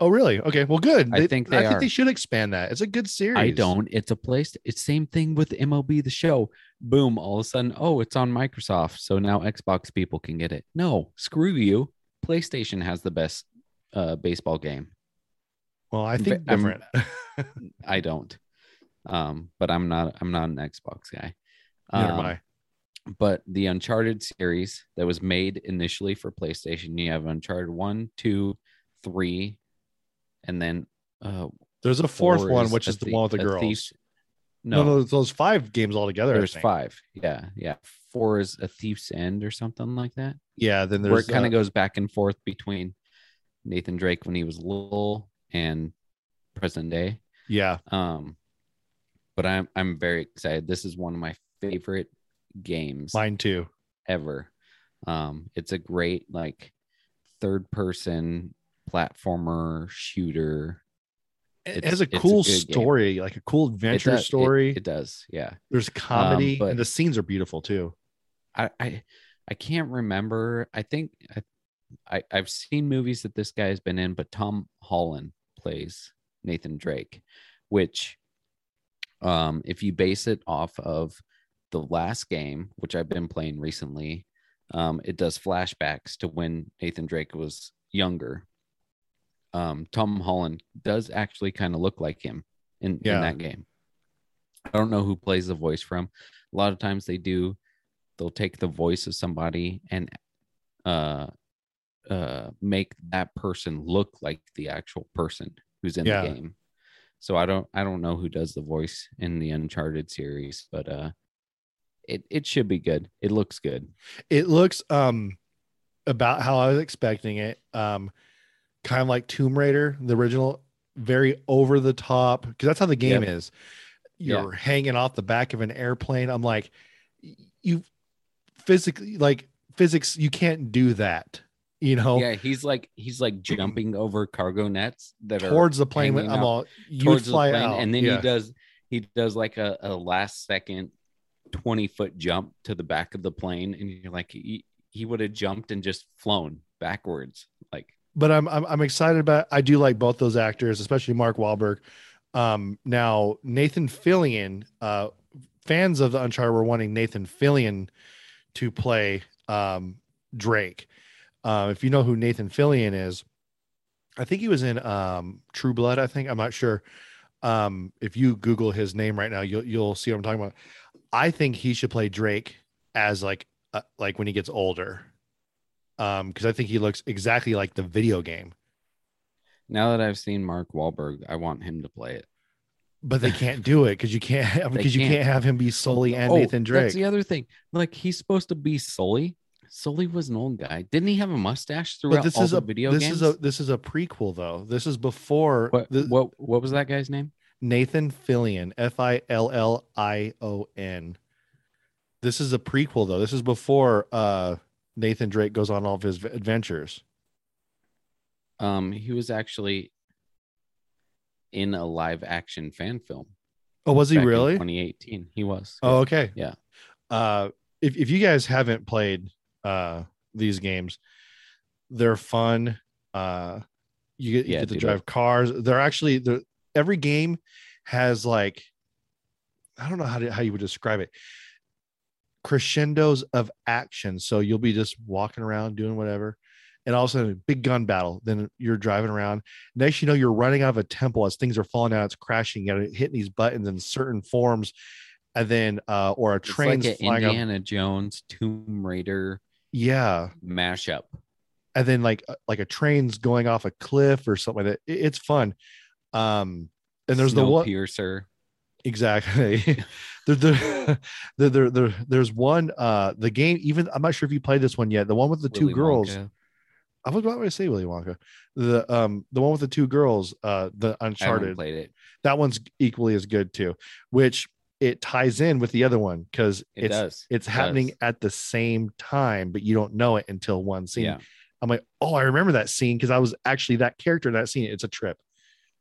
Oh, really? Okay. Well, good. I think they I they think they should expand that. It's a good series. I don't. It's a place. It's same thing with MLB the show. Boom! All of a sudden, oh, it's on Microsoft, so now Xbox people can get it. No, screw you. PlayStation has the best uh, baseball game. Well, I think different. I don't. Um, but I'm not. I'm not an Xbox guy. Neither am Um, I. But the Uncharted series that was made initially for PlayStation, you have Uncharted one, two, three, and then uh, There's a fourth one, which is the thie- one with the girls. thief's- no, No, no, those five games altogether. I there's five. Yeah, yeah. Four is a thief's end or something like that. Yeah, then where it kind uh, of goes back and forth between Nathan Drake when he was little and present day. yeah, Um, but I'm I'm very excited. This is one of my favorite games mine too. ever. Um, it's a great like third person platformer shooter. It It's- has a it's a cool game. story, like a cool It adventure does- story. It, does, yeah. there's comedy, but- and the scenes are beautiful too. I I, I can't remember. I think I, I I've seen movies that this guy has been in, but Tom Holland plays Nathan Drake, which um if you base it off of the last game, which I've been playing recently, um, it does flashbacks to when Nathan Drake was younger. Um, Tom Holland does actually kind of look like him in, Yeah. in that game. I don't know who plays the voice from. A lot of times they do, they'll take the voice of somebody and uh uh make that person look like the actual person who's in Yeah. the game. So I don't I don't know who does the voice in the Uncharted series, but uh it it should be good. It looks good. It looks um about how I was expecting it. Um, kind of like Tomb Raider, the original, very over the top because that's how the game Yep. is. You're hanging off the back of an airplane. I'm like, you physically like physics. You can't do that. You know, Yeah, he's like he's like mm-hmm. jumping over cargo nets that are towards the plane. I'm all you would fly plane, out, and then yeah. he does he does like a, a last second 20 foot jump to the back of the plane and you're like he, he would have jumped and just flown backwards but I'm, I'm I'm excited about. I do like both those actors, especially Mark Wahlberg. Um, now Nathan Fillion, uh, fans of the Uncharted were wanting Nathan Fillion to play um, Drake. Uh, if you know who Nathan Fillion is, I think he was in um, True Blood. I think I'm not sure. Um, if you Google his name right now, you'll you'll see what I'm talking about. I think he should play Drake as like uh, like when he gets older um because i think he looks exactly like the video game. Now that i've seen mark Wahlberg, i want him to play it. But they can't do it because you can't because you can't. have him be Sully and Oh, nathan drake. that's the other thing. Like he's supposed to be sully. Sully was an old guy. Didn't he have a mustache throughout but this all is the a video this games is a this is a prequel though. This is before what, the, what what was that guy's name? Nathan fillion. F-i-l-l-i-o-n this is a prequel though. This is before uh nathan drake goes on all of his adventures um he was actually in a live action fan film oh was he really 2018 he was Oh, okay. Yeah. Uh, if if you guys haven't played uh these games, they're fun. Uh, you get, you Yeah, get to dude, drive cars. They're actually they're, every game has like I don't know how to, how you would describe it. Crescendos of action. So you'll be just walking around doing whatever, and all of a sudden, a big gun battle. Then you're driving around. Next, you know, you're running out of a temple as things are falling out. It's crashing. You got to hit these buttons in certain forms, and then uh, or a It's train's like flying up. Indiana Jones Tomb Raider Yeah, mashup. and then like uh, like a train's going off a cliff or something like that. It- it's fun. Um, and there's the one Piercer. Exactly. there, there, there, there, there, there's one. Uh, the game. Even I'm not sure if you played this one yet. The one with the two girls. Wonka. I was about to say Willy Wonka. The um the one with the two girls. Uh, the I Uncharted. played it. That one's equally as good too. Which it ties in with the other one because It it's does. it's It happening does. at the same time, but you don't know it until one scene. Yeah. I'm like, oh, I remember that scene because I was actually that character in that scene. It's a trip.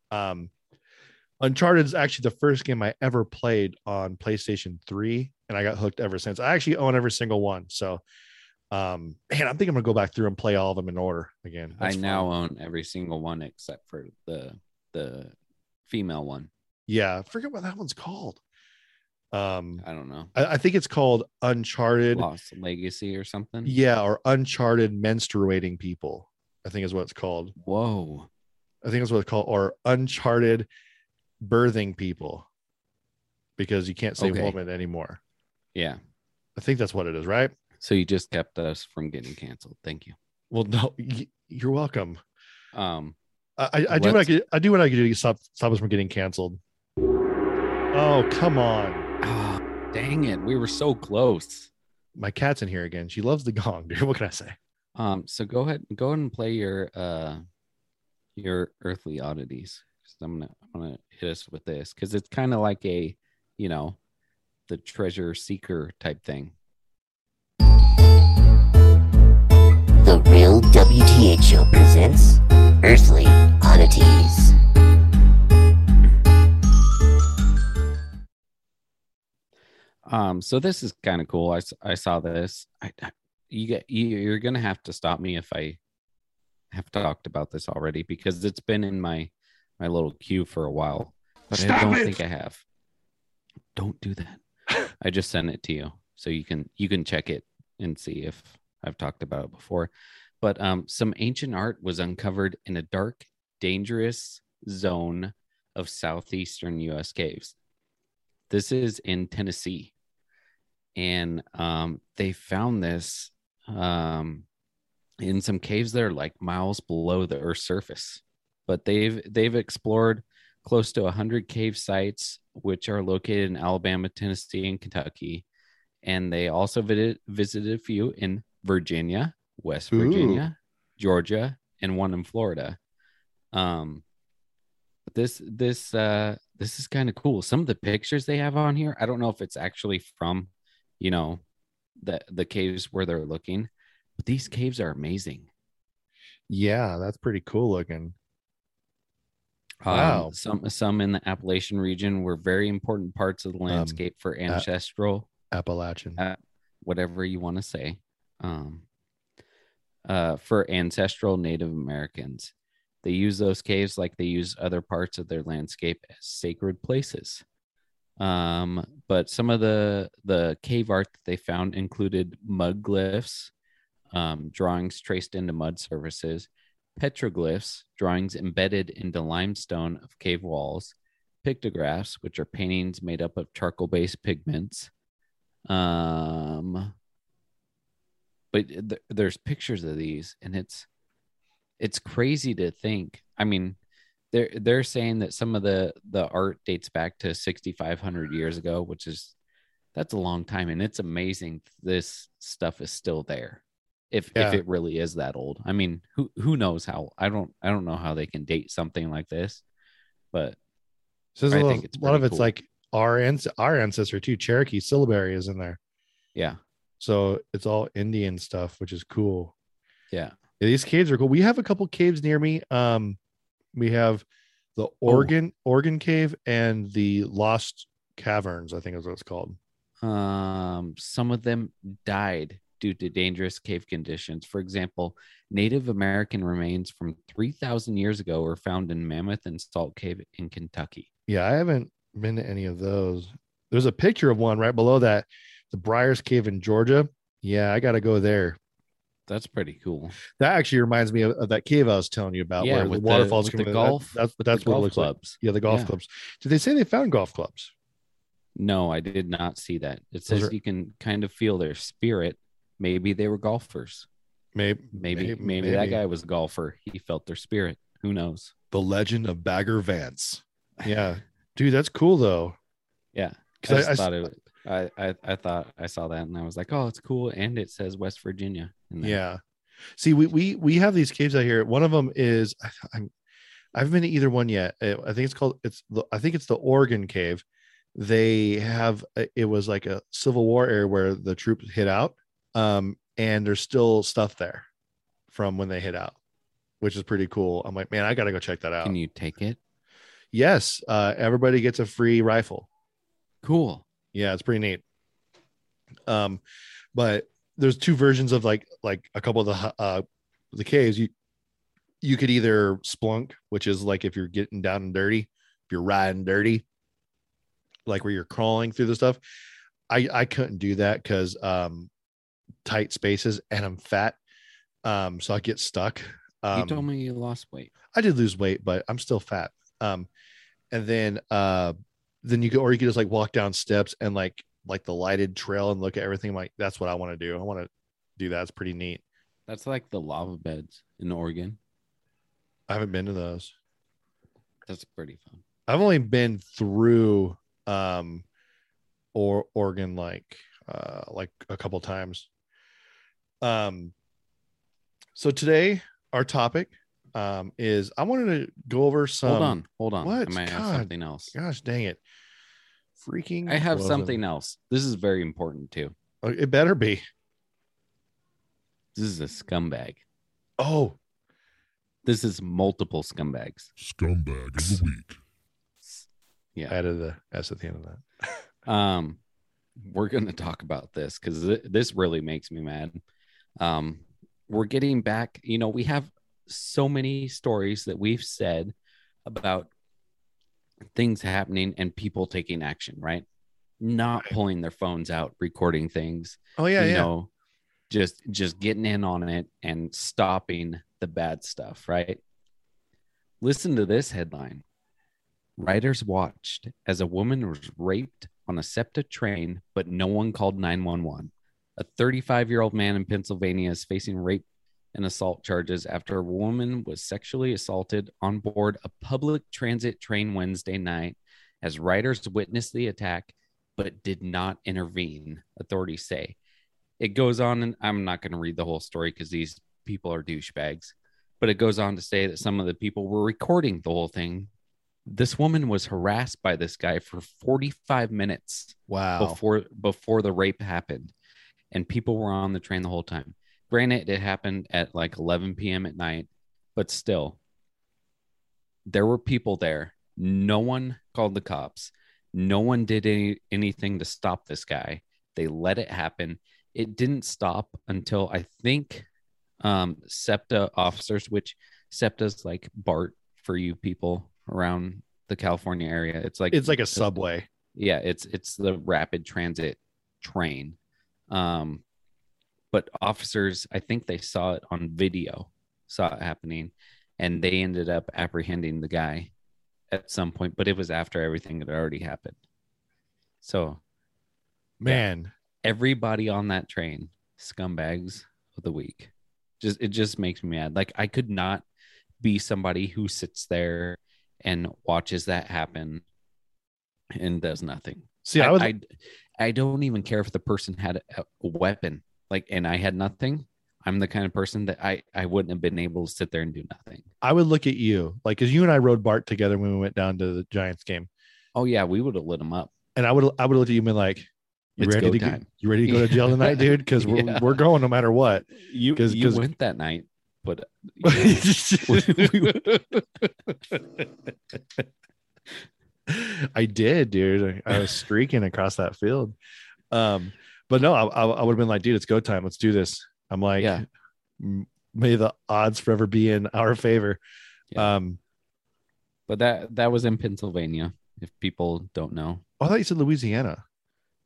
Um, Uncharted is actually the first game I ever played on PlayStation 3, and I got hooked ever since. I actually own every single one. So, um, man, I'm thinking I'm gonna go back through and play all of them in order again. I That's now own every single one except for the the female one. yeah, I forget what that one's called. Um, I don't know. I, I think it's called Uncharted. Lost Legacy or something. Yeah, or Uncharted Menstruating People. I think is what it's called. Whoa. I think that's what it's called, or Uncharted Birthing People, because you can't say Okay. woman anymore. Yeah. I think that's what it is, right? So you just kept us from getting canceled. Thank you. Well, no, you're welcome. Um, I, I, do what I could. I do what I could do to stop stop us from getting canceled. Oh come on! Ah, dang it. We were so close. My cat's in here again. She loves the gong, dude. What can I say? Um, so go ahead, go ahead and play your uh your earthly oddities. I'm gonna I'm gonna hit us with this because it's kind of like a, you know, the treasure seeker type thing. The Real WTH Show presents Earthly Oddities. Um, so this is kind of cool. I, I saw this. I, I- you get you, you're gonna have to stop me if I have talked about this already because it's been in my my little queue for a while, but I don't it! think I have. Don't do that. I just sent it to you so you can you can check it and see if I've talked about it before. But um, some ancient art was uncovered in a dark, dangerous zone of southeastern U.S. caves. This is in Tennessee, and um, they found this um, in some caves that are like miles below the Earth's surface. But they've they've explored close to 100 cave sites which are located in Alabama, Tennessee, and Kentucky. And they also visited, visited a few in Virginia, West Ooh. Virginia, Georgia, and one in Florida. Um, but this this uh this is kind of cool. Some of the pictures they have on here, I don't know if it's actually from, you know, the the caves where they're looking, but these caves are amazing. Yeah, that's pretty cool looking. Um, Wow. some some in the Appalachian region were very important parts of the landscape for ancestral, Appalachian. uh, whatever you want to say, um, uh, for ancestral Native Americans. They use those caves like they use other parts of their landscape as sacred places. Um, but some of the the cave art that they found included mud glyphs, um, drawings traced into mud surfaces, petroglyphs, drawings embedded into limestone of cave walls, pictographs, which are paintings made up of charcoal-based pigments. Um, but th- there's pictures of these, and it's it's crazy to think. I mean, they're they're saying that some of the the art dates back to 6,500 years ago, which is that's a long time, and it's amazing this stuff is still there. If Yeah. if it really is that old, I mean, who who knows how? I don't I don't know how they can date something like this, but So I a, think it's a lot of it's cool. like our ans- our ancestor too. Cherokee syllabary is in there, yeah, so it's all Indian stuff, which is cool. yeah. Yeah, these caves are cool. We have a couple caves near me. Um, we have Oh. the Oregon Oregon Cave and the Lost Caverns. I think is what it's called. Um, some of them died due to dangerous cave conditions. For example, Native American remains from 3,000 years ago were found in Mammoth and Salt Cave in Kentucky. Yeah, I haven't been to any of those. There's a picture of one right below that, the Briars Cave in Georgia. Yeah, I got to go there. That's pretty cool. That actually reminds me of, of that cave I was telling you about, yeah, where the waterfalls the in. That- golf. that's that's the what it golf looks like. clubs. Yeah, the golf Yeah. clubs. Did they say they found golf clubs? No, I did not see that. It says are- you can kind of feel their spirit. Maybe they were golfers. Maybe, Maybe, maybe, that guy was a golfer. He felt their spirit. Who knows? The Legend of Bagger Vance. Yeah, dude, that's cool though. Yeah. I 'Cause I- I- thought it. I, I I thought I saw that and I was like, oh, it's cool, and it says West Virginia. in there. Yeah. See, we we we have these caves out here. One of them is I, I'm I haven't been to either one yet. I think it's called it's the I think it's the Oregon Cave. They have it was like a Civil War area where the troops hit out, um, and there's still stuff there from when they hit out, which is pretty cool. I'm like, man, I gotta go check that out. Can you take it? yes, uh, everybody gets a free rifle. Cool. Yeah, it's pretty neat. Um, but there's two versions of like like a couple of the uh the caves. You you could either splunk, which is like if you're getting down and dirty, if you're riding dirty, like where you're crawling through the stuff. I I couldn't do that because um tight spaces and I'm fat. Um, so I get stuck. Um, you told me you lost weight. I did lose weight, but I'm still fat. Um, and then uh, then you could or you could just like walk down steps and like like the lighted trail and look at everything. Like that's what I want to do. I want to do that. It's pretty neat. That's like the lava beds in Oregon. I haven't been to those. That's pretty fun. I've only been through um or Oregon like uh like a couple times. Um so today our topic um is I wanted to go over some hold on, hold on. what? I might have God. something else. gosh dang it. Freaking I have close something it. else. This is very important too. Oh, It better be. This is a scumbag. Oh, This is multiple scumbags. Scumbag of the week. Yeah. added the S at the end of that. Um, we're gonna talk about this because th- this really makes me mad. Um, we're getting back. You know, we have so many stories that we've said about things happening and people taking action, right? Not pulling their phones out, recording things. Oh yeah, you yeah. know, just just getting in on it and stopping the bad stuff, right? Listen to this headline. Riders watched as a woman was raped on a SEPTA train, but no one called 911. A 35 year old man in Pennsylvania is facing rape and assault charges after a woman was sexually assaulted on board a public transit train Wednesday night as riders witnessed the attack but did not intervene, authorities say. It goes on, and I'm not going to read the whole story because these people are douchebags, but it goes on to say that some of the people were recording the whole thing. This woman was harassed by this guy for 45 minutes Wow. before before the rape happened and people were on the train the whole time. Granted it happened at like 11 p.m at night but still there were people there. No one called the cops. No one did any, anything to stop this guy. They let it happen. It didn't stop until i think um septa officers which septa's like bart for you people around the california area. It's like it's like a subway. yeah it's it's the rapid transit train um but officers i think they saw it on video saw it happening and they ended up apprehending the guy at some point but it was after everything had already happened. So Man, everybody on that train scumbags of the week. Just it just makes me mad. Like i could not be somebody who sits there and watches that happen and does nothing. See, I, would I, I don't even care if the person had a, a weapon, like, and I had nothing. I'm the kind of person that I I wouldn't have been able to sit there and do nothing. I would look at you like because you and I rode Bart together when we went down to the Giants game, Oh yeah, we would have lit them up. and I would I would look at you and been like, "You It's ready go to go, time. you ready to go to jail tonight, dude? Because we're Yeah. we're going no matter what." You 'Cause- you 'cause- went that night, but I did, dude. I, I was streaking across that field. Um, but no, I, I, would have been like, dude, it's go time. Let's do this. I'm like, Yeah. May the odds forever be in our favor. Yeah. Um, but that that was in Pennsylvania. If people don't know, oh, I thought you said Louisiana.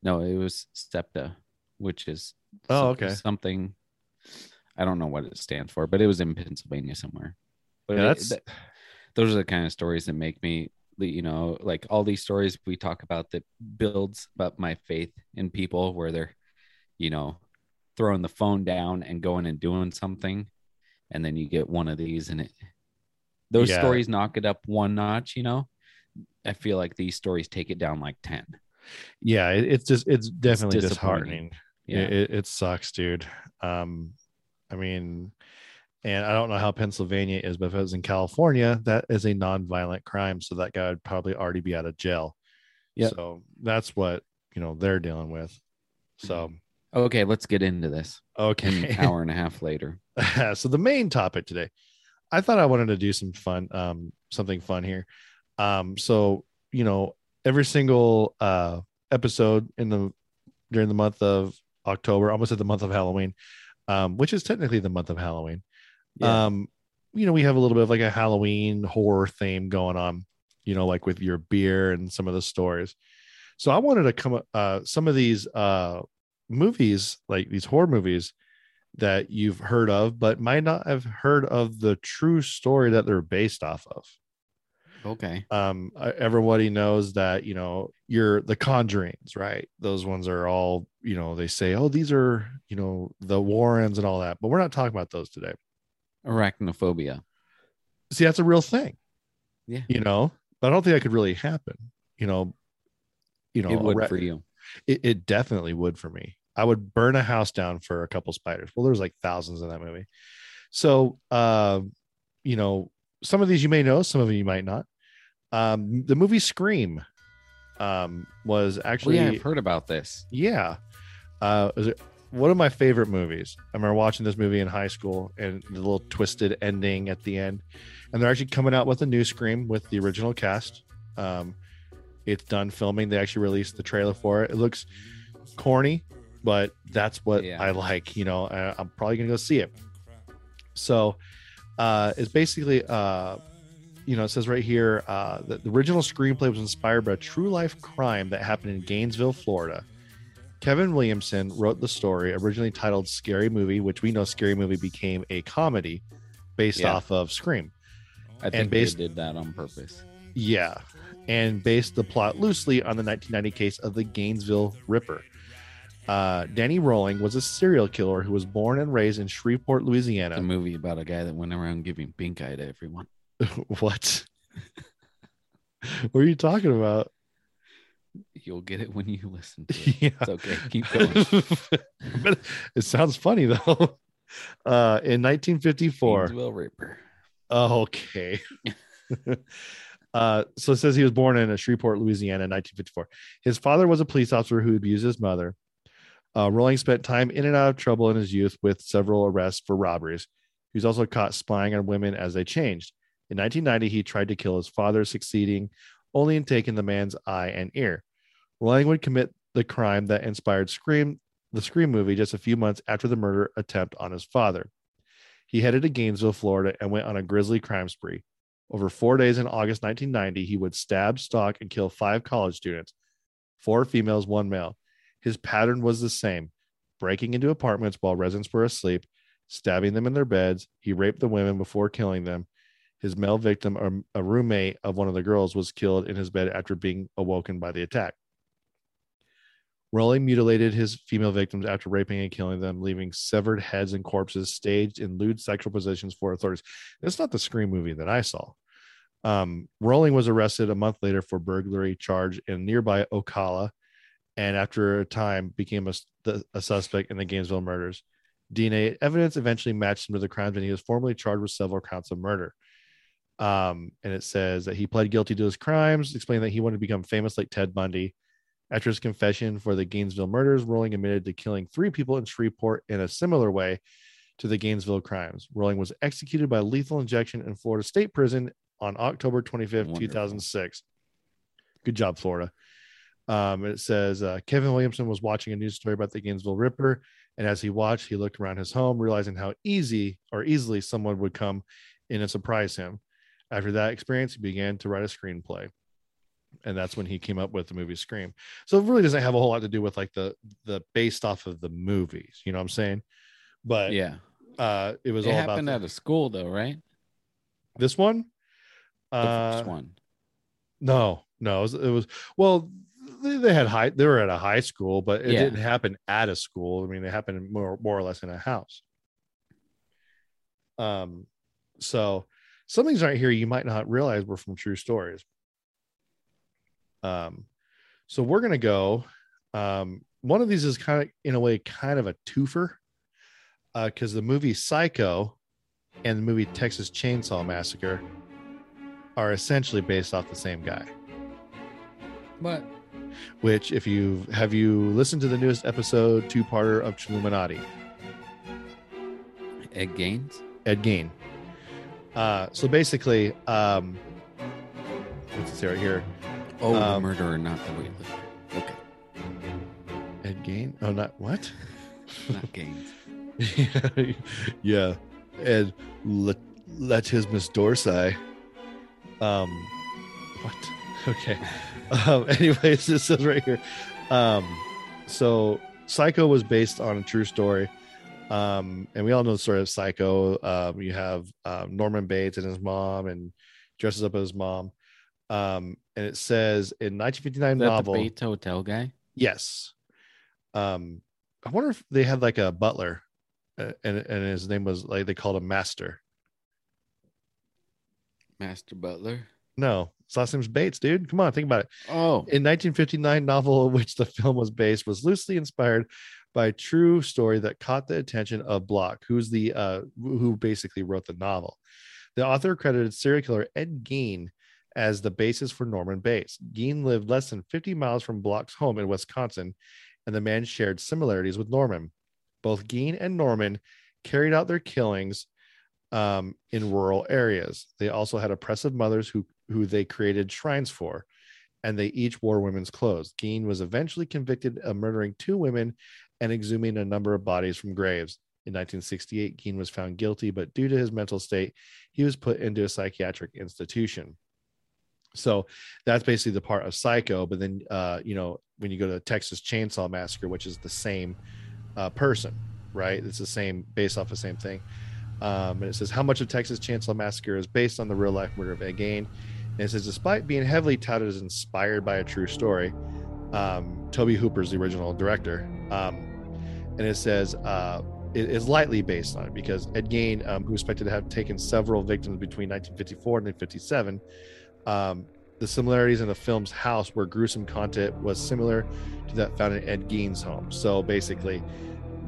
no, it was SEPTA, which is Oh, okay. something. I don't know what it stands for, but it was in Pennsylvania somewhere. But Yeah, it- that's- that- those are the kind of stories that make me, you know, like all these stories we talk about that builds up my faith in people where they're, you know, throwing the phone down and going and doing something, and then you get one of these, and it those Yeah. stories knock it up one notch. You know, I feel like these stories take it down like ten. Yeah, it's just it's definitely disappointing. disheartening. Yeah, it, it sucks, dude. Um, I mean, and I don't know how Pennsylvania is, but if it was in California, that is a non-violent crime, so that guy would probably already be out of jail. Yep. So that's what you know they're dealing with. So okay, let's get into this. Okay. An hour and a half later. so the main topic today, I thought I wanted to do some fun, um, something fun here. Um, so you know, every single uh episode in the during the month of October, almost at the month of Halloween, um, which is technically the month of Halloween. Yeah. Um, you know, we have a little bit of like a Halloween horror theme going on, you know, like with your beer and some of the stories. So I wanted to come up uh some of these uh movies, like these horror movies that you've heard of, but might not have heard of the true story that they're based off of. Okay. Um, everybody knows that you know you're the Conjurings, right? Those ones are all you know. They say, oh, these are you know the Warrens and all that, but we're not talking about those today. Arachnophobia. See, that's a real thing. Yeah. You know, but I don't think that could really happen. You know, you know, it would for you. it, it definitely would for me. I would burn a house down for a couple spiders. Well, there's like thousands in that movie. So, uh, you know, some of these you may know, some of them you might not. Um, the movie Scream um, was actually, yeah, I've heard about this. uh, is it one of my favorite movies. I remember watching this movie in high school and the little twisted ending at the end. And they're actually coming out with a new Scream with the original cast. Um, it's done filming. They actually released the trailer for it. It looks corny, but that's what Yeah. I like. You know, I, I'm probably gonna go see it. So, uh, it's basically, uh, you know, it says right here uh, that the original screenplay was inspired by a true life crime that happened in Gainesville, Florida. Kevin Williamson wrote the story, originally titled Scary Movie, which we know Scary Movie became a comedy based Yeah. off of Scream. I think based- they did that on purpose. Yeah. And based the plot loosely on the 1990 case of the Gainesville Ripper. Uh, Danny Rolling was a serial killer who was born and raised in Shreveport, It's a movie about a guy that went around giving pink eye to everyone. what? what are you talking about? You'll get it when you listen to it. Yeah. It's okay. Keep going. but it sounds funny though. Uh, in 1954, Gainesville Ripper. Oh, okay. uh, so it says he was born in Shreveport, Louisiana, in 1954. His father was a police officer who abused his mother. Uh, Rolling spent time in and out of trouble in his youth with several arrests for robberies. He was also caught spying on women as they changed. In 1990, he tried to kill his father, succeeding only in taking the man's eye and ear. Rolling would commit the crime that inspired Scream, the Scream movie, just a few months after the murder attempt on his father. He headed to Gainesville, Florida, and went on a grisly crime spree. Over four days in August 1990, he would stab, stalk, and kill five college students four females, one male. His pattern was the same breaking into apartments while residents were asleep, stabbing them in their beds. He raped the women before killing them. His male victim, a roommate of one of the girls, was killed in his bed after being awoken by the attack. Rolling mutilated his female victims after raping and killing them, leaving severed heads and corpses staged in lewd sexual positions for authorities. It's not the Scream movie that I saw. Um, Rolling was arrested a month later for burglary charge in nearby Ocala, and after a time became a, a suspect in the Gainesville murders. DNA evidence eventually matched him to the crimes, and he was formally charged with several counts of murder. Um, and it says that he pled guilty to his crimes, explaining that he wanted to become famous like Ted Bundy. After his confession for the Gainesville murders, Rolling admitted to killing three people in Shreveport in a similar way to the Gainesville crimes. Rolling was executed by lethal injection in Florida State Prison on October 25th, Wonderful. 2006. Good job, Florida. Um, it says uh, Kevin Williamson was watching a news story about the Gainesville Ripper, and as he watched, he looked around his home, realizing how easy or easily someone would come in and surprise him. After that experience, he began to write a screenplay, and that's when he came up with the movie Scream. So it really doesn't have a whole lot to do with like the the based off of the movies. You know what I'm saying? But Yeah. uh, it was It all about happened the- at a school though, right? this one. The Uh, first one. No, no, it was, it was well. They, they had high. They were at a high school, but it Yeah. didn't happen at a school. I mean, it happened more more or less in a house. Um, so some things right here you might not realize were from true stories. Um, so we're gonna go. Um, one of these is kind of in a way kind of a twofer, uh, because the movie Psycho and the movie Texas Chainsaw Massacre are essentially based off the same guy. But Which, if you have you listened to the newest episode, two-parter of Illuminati, Ed Gaines? Ed Gain. Uh, so basically, um, what's it say right here? Oh, the Um, murderer, not the weightlifter. Okay. Ed Gein? Oh, not what? Not Gaines. yeah, Ed let let his Miss Dorsey. Um, what? Okay. Um, anyways, this is right here. Um, so Psycho was based on a true story. Um, and we all know the story of Psycho. Um, you have um, Norman Bates and his mom, and dresses up as his mom. Um, and it says in 1959 Is that novel. the Bates Hotel guy? Yes. Um, I wonder if they had like a butler, uh, and and his name was like they called him Master. Master Butler? No, his last name's Bates, dude. Come on, think about it. Oh, In 1959, novel of which the film was based was loosely inspired by a true story that caught the attention of Bloch, who's the uh, who basically wrote the novel. The author credited serial killer Ed Gein as the basis for Norman Bates. Gein lived less than 50 miles from Bloch's home in Wisconsin, and the man shared similarities with Norman. Both Gein and Norman carried out their killings um, in rural areas. They also had oppressive mothers who who they created shrines for, and they each wore women's clothes. Gein was eventually convicted of murdering two women and exhuming a number of bodies from graves. In 1968, Gein was found guilty, but due to his mental state, he was put into a psychiatric institution. So that's basically the part of Psycho. But then, uh, you know, when you go to Texas Chainsaw Massacre, which is the same uh, person, right? It's the same, based off the same thing. Um, and it says how much of Texas Chainsaw Massacre is based on the real life murder of Ed Gein. And it says, despite being heavily touted as inspired by a true story, um, Tobe Hooper's the original director. Um, and it says uh, it is lightly based on it because Ed Gein, um, who expected to have taken several victims between 1954 and 1957, um, the similarities in the film's house where gruesome content was similar to that found in Ed Gein's home. So basically,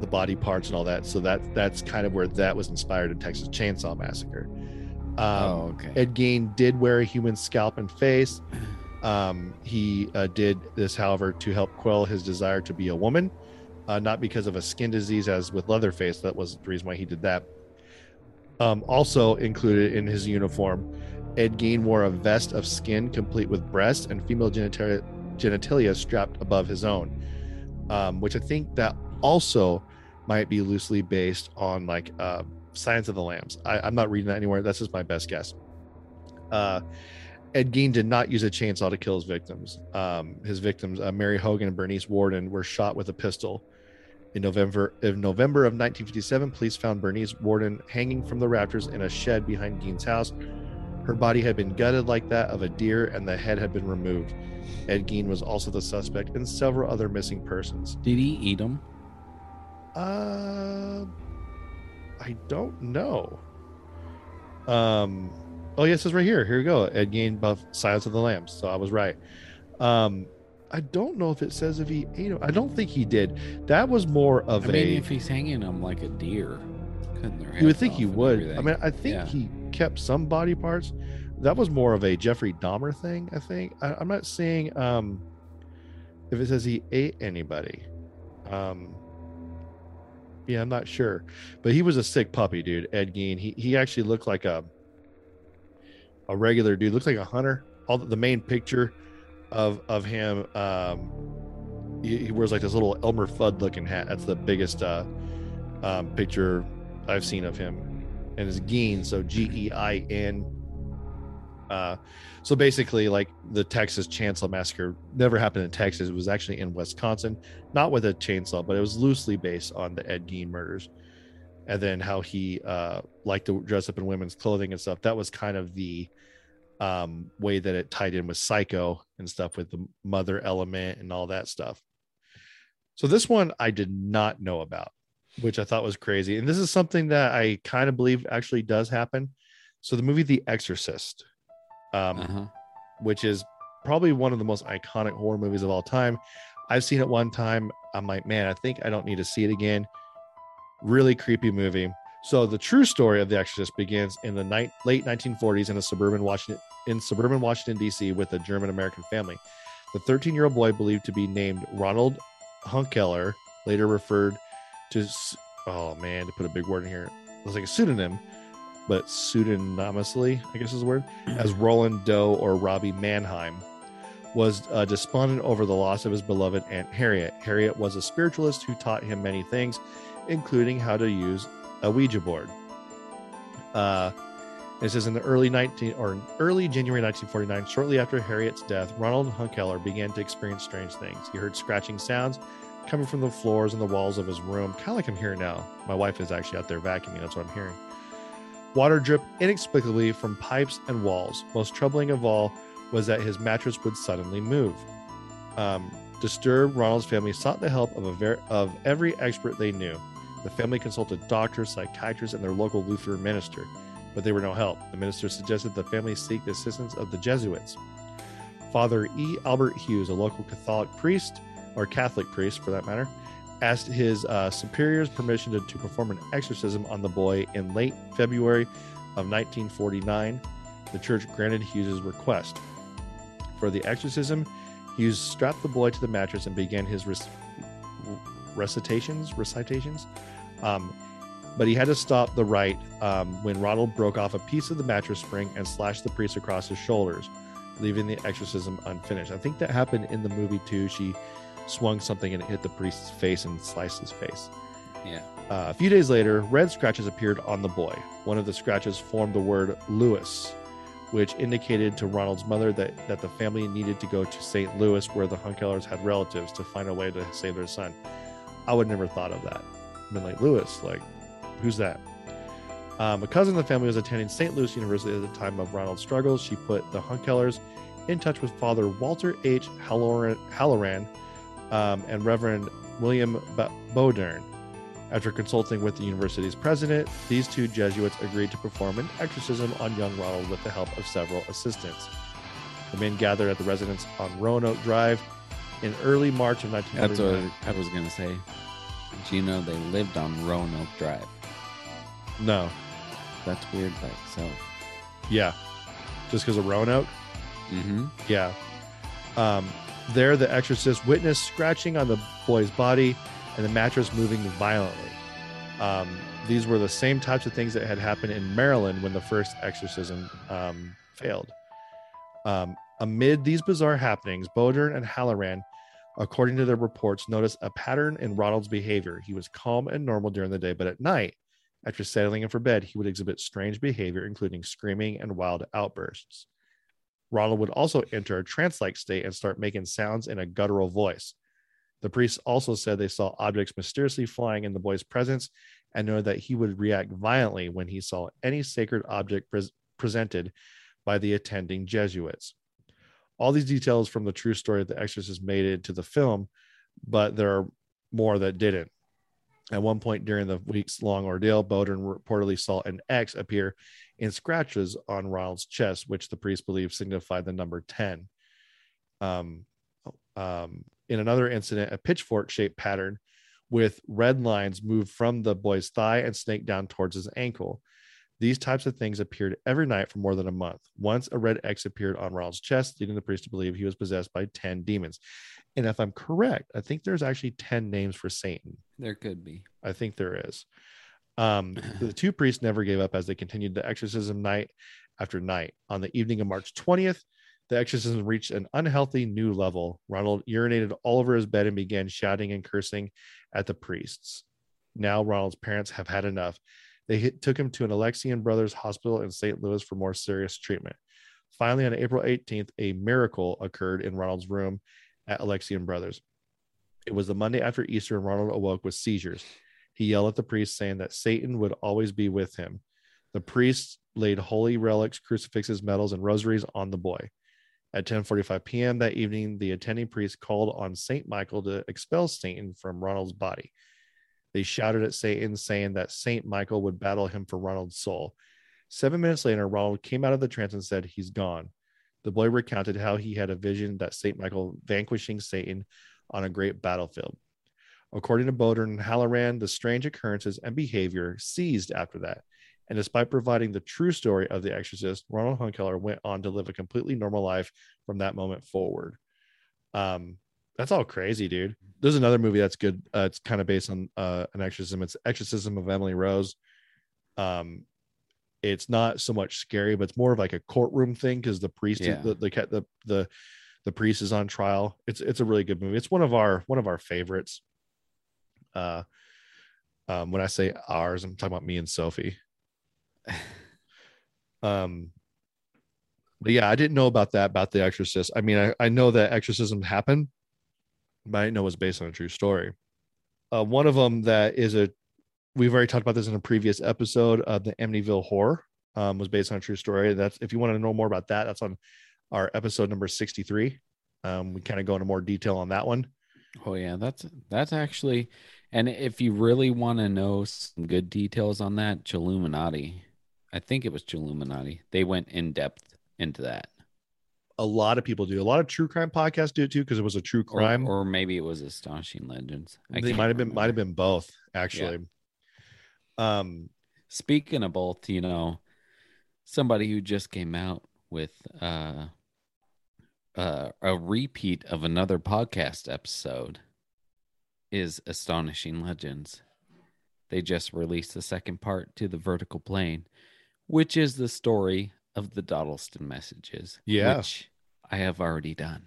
the body parts and all that. So that that's kind of where that was inspired in Texas Chainsaw Massacre. Um, oh, okay. Ed Gein did wear a human scalp and face. Um, he uh, did this, however, to help quell his desire to be a woman, uh, not because of a skin disease, as with Leatherface. That was the reason why he did that. Um, also included in his uniform, Ed Gein wore a vest of skin complete with breasts and female genitalia, genitalia strapped above his own, um, which I think that also might be loosely based on like uh, Science of the Lambs. I, I'm not reading that anywhere. That's just my best guess. Uh, Ed Gein did not use a chainsaw to kill his victims. Um, his victims, uh, Mary Hogan and Bernice Worden, were shot with a pistol. In November, in November of 1957, police found Bernice Worden hanging from the rafters in a shed behind Gein's house. Her body had been gutted like that of a deer, and the head had been removed. Ed Gein was also the suspect in several other missing persons. Did he eat them? Uh, I don't know. Um, oh yes, it's right here. Here we go. Ed Gein buff Silence of the Lambs. So I was right. Um, I don't know if it says if he ate him. I don't think he did. That was more of I a. mean, if he's hanging them like a deer, you would think he would. I mean, I think Yeah. he kept some body parts. That was more of a Jeffrey Dahmer thing. I think. I, I'm not seeing um, if it says he ate anybody. Um, yeah, I'm not sure, but he was a sick puppy, dude. Ed Gein. He he actually looked like a a regular dude. Looks like a hunter. All the, the main picture of of him. Um, he, he wears like this little Elmer Fudd looking hat. That's the biggest uh, um, picture I've seen of him, and it's Gein. So G E I N. Uh, so basically, like the Texas Chainsaw Massacre never happened in Texas. It was actually in Wisconsin, not with a chainsaw, but it was loosely based on the Ed Gein murders. And then how he uh, liked to dress up in women's clothing and stuff. That was kind of the um, way that it tied in with Psycho and stuff with the mother element and all that stuff. So this one I did not know about, which I thought was crazy. And this is something that I kind of believe actually does happen. So the movie The Exorcist, um, Uh-huh. which is probably one of the most iconic horror movies of all time. I've seen it one time. I'm like, man, I think I don't need to see it again. Really creepy movie. So the true story of The Exorcist begins in the night, late 1940s in a suburban Washington in suburban Washington D.C. with a German American family. The 13 year old boy believed to be named Ronald Hunkeler, later referred to. Oh man, to put a big word in here, it was like a pseudonym, but pseudonymously, I guess is the word, as Roland Doe or Robbie Mannheim, was uh, despondent over the loss of his beloved Aunt Harriet. Harriet was a spiritualist who taught him many things, including how to use a Ouija board. Uh, it says in the early 19 or early January 1949, shortly after Harriet's death, Ronald Hunkeler began to experience strange things. He heard scratching sounds coming from the floors and the walls of his room, kind of like I'm hearing now. My wife is actually out there vacuuming. That's what I'm hearing. Water dripped inexplicably from pipes and walls. Most troubling of all was that his mattress would suddenly move. Um, disturbed, Ronald's family sought the help of a ver- of every expert they knew. The family consulted doctors, psychiatrists, and their local Lutheran minister. but they were no help. The minister suggested the family seek the assistance of the Jesuits. Father E. Albert Hughes, a local Catholic priest, or Catholic priest for that matter, asked his uh, superiors permission to, to perform an exorcism on the boy in late February of 1949. The church granted Hughes's request. For the exorcism, Hughes strapped the boy to the mattress and began his rec- recitations. Recitations, um, but he had to stop the rite um, when Ronald broke off a piece of the mattress spring and slashed the priest across his shoulders, leaving the exorcism unfinished. I think that happened in the movie too. She swung something and it hit the priest's face and sliced his face. Yeah. Uh, a few days later, red scratches appeared on the boy. One of the scratches formed the word Lewis, which indicated to Ronald's mother that, that the family needed to go to St. Louis, where the Hunkelers had relatives, to find a way to save their son. I would never thought of that. I've been like, Lewis, like, who's that? Um, a cousin of the family was attending St. Louis University at the time of Ronald's struggles. She put the Hunkelers in touch with Father Walter H. Halloran, Halloran um, and Reverend William Bowdern. After consulting with the university's president, these two Jesuits agreed to perform an exorcism on young Ronald with the help of several assistants. The men gathered at the residence on Roanoke Drive in early March of That's what I was gonna say. Do you know they lived on Roanoke Drive? No, That's weird by itself. yeah, just because of Roanoke. Mm-hmm. Yeah. Um, there, the exorcist witnessed scratching on the boy's body and the mattress moving violently. Um, these were the same types of things that had happened in Maryland when the first exorcism um, failed. Um, amid these bizarre happenings, Bowdern and Halloran, according to their reports, noticed a pattern in Ronald's behavior. He was calm and normal during the day, but at night, after settling in for bed, he would exhibit strange behavior, including screaming and wild outbursts. Ronald would also enter a trance like state and start making sounds in a guttural voice. The priests also said they saw objects mysteriously flying in the boy's presence and noted that he would react violently when he saw any sacred object pres- presented by the attending Jesuits. All these details from the true story of the exorcist made it to the film, but there are more that didn't. At one point during the week's long ordeal, Bowdern reportedly saw an X appear in scratches on Ronald's chest, which the priest believed signified the number 10. Um, um, in another incident, a pitchfork shaped pattern with red lines moved from the boy's thigh and snaked down towards his ankle. These types of things appeared every night for more than a month. Once a red X appeared on Ronald's chest, leading the priest to believe he was possessed by 10 demons. And if I'm correct, I think there's actually 10 names for Satan. There could be. I think there is. Um, the two priests never gave up as they continued the exorcism night after night. On the evening of March 20th, the exorcism reached an unhealthy new level. Ronald urinated all over his bed and began shouting and cursing at the priests. Now, Ronald's parents have had enough. They hit, took him to an Alexian Brothers hospital in St. Louis for more serious treatment. Finally, on April 18th, a miracle occurred in Ronald's room at Alexian Brothers. It was the Monday after Easter, and Ronald awoke with seizures. He yelled at the priest, saying that Satan would always be with him. The priest laid holy relics, crucifixes, medals, and rosaries on the boy. At 10:45 p.m. that evening, the attending priest called on Saint Michael to expel Satan from Ronald's body. They shouted at Satan, saying that Saint Michael would battle him for Ronald's soul. Seven minutes later, Ronald came out of the trance and said, He's gone. The boy recounted how he had a vision that Saint Michael vanquishing Satan on a great battlefield. According to Bowdern and Halloran, the strange occurrences and behavior ceased after that. And despite providing the true story of the exorcist, Ronald Hunkeler went on to live a completely normal life from that moment forward. Um, that's all crazy, dude. There's another movie that's good. Uh, it's kind of based on uh, an exorcism. It's Exorcism of Emily Rose. Um, it's not so much scary, but it's more of like a courtroom thing because the priest, Yeah. the, the the the the priest is on trial. It's it's a really good movie. It's one of our one of our favorites. Uh, um, when I say ours, I'm talking about me and Sophie. um, but yeah, I didn't know about that about the Exorcist. I mean, I, I know that exorcism happened, but I didn't know it was based on a true story. Uh, one of them that is a we've already talked about this in a previous episode of the Amityville Horror um, was based on a true story. That's if you want to know more about that, that's on our episode number 63. Um, we kind of go into more detail on that one. Oh yeah, that's that's actually, and if you really want to know some good details on that, Chilluminati, I think it was Illuminati. They went in depth into that. A lot of people do. A lot of true crime podcasts do it too because it was a true crime. or, maybe it was Astonishing Legends. I they might have been might have been both actually. Um, Speaking of both, you know, somebody who just came out with uh, uh, a repeat of another podcast episode is Astonishing Legends. They just released the second part to the vertical plane, which is the story of the Dodleston messages. Yeah. Which I have already done.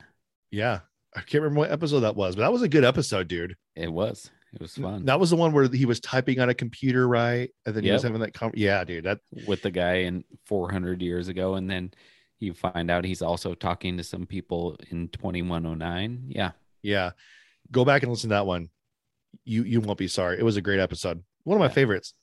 yeah, I can't remember what episode that was, but that was a good episode, dude. It was. It was fun. That was the one where he was typing on a computer, right? And then he was having that. Com- yeah, dude. That with the guy in 400 years ago and then you find out he's also talking to some people in 2109 yeah yeah. Go back and listen to that one. You you won't be sorry. It was a great episode. One of my Yeah. favorites.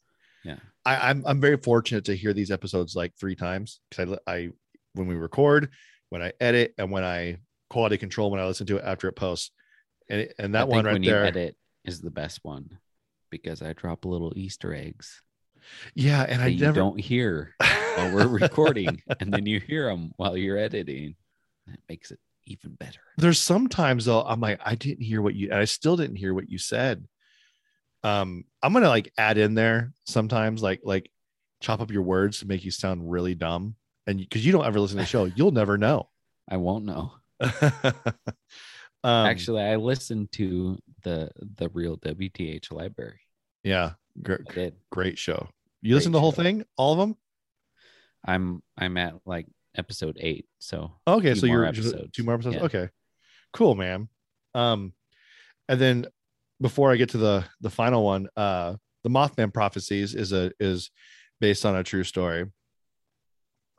yeah I, I'm I'm very fortunate to hear these episodes like three times because I I when we record, when I edit, and when I quality control when I listen to it after it posts, and and that one right when there, you edit is the best one because i drop little easter eggs yeah, and I you never don't hear while we're recording and then you hear them while you're editing that makes it even better there's sometimes though I'm like I didn't hear what you and I still didn't hear what you said. Um, I'm gonna like add in there sometimes like like chop up your words to make you sound really dumb, and because you don't ever listen to the show, you'll never know. i won't know um, actually i listened to the the real wth library yeah, gr- great show. You listen to the whole show. thing, all of them? i'm i'm at like episode eight so Okay, so you're episodes. two more episodes. Yeah. Okay, cool, man. Um, and then before I get to the the final one, uh, the Mothman prophecies is a is based on a true story.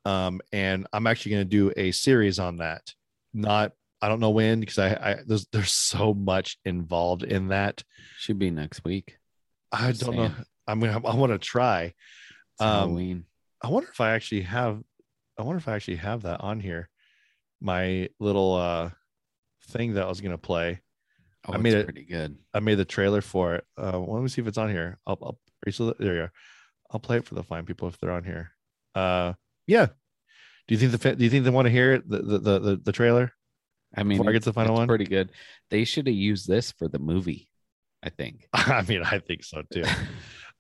Um, and I'm actually going to do a series on that. Not I don't know when because I, I there's there's so much involved in that. should be next week I don't know. I'm gonna I want to try. It's Um, halloween I wonder if I actually have I wonder if I actually have that on here. My little uh thing that I was gonna play. Oh, I made it- pretty good I made the trailer for it. Uh let me see if it's on here. I'll, I'll there you are. I'll play it for the fine people if they're on here. Uh yeah. Do you think the do you think they want to hear it? The the the, the, trailer? I mean, Before I get to the final it's one? pretty good. They should have used this for the movie. I think. I mean, I think so too.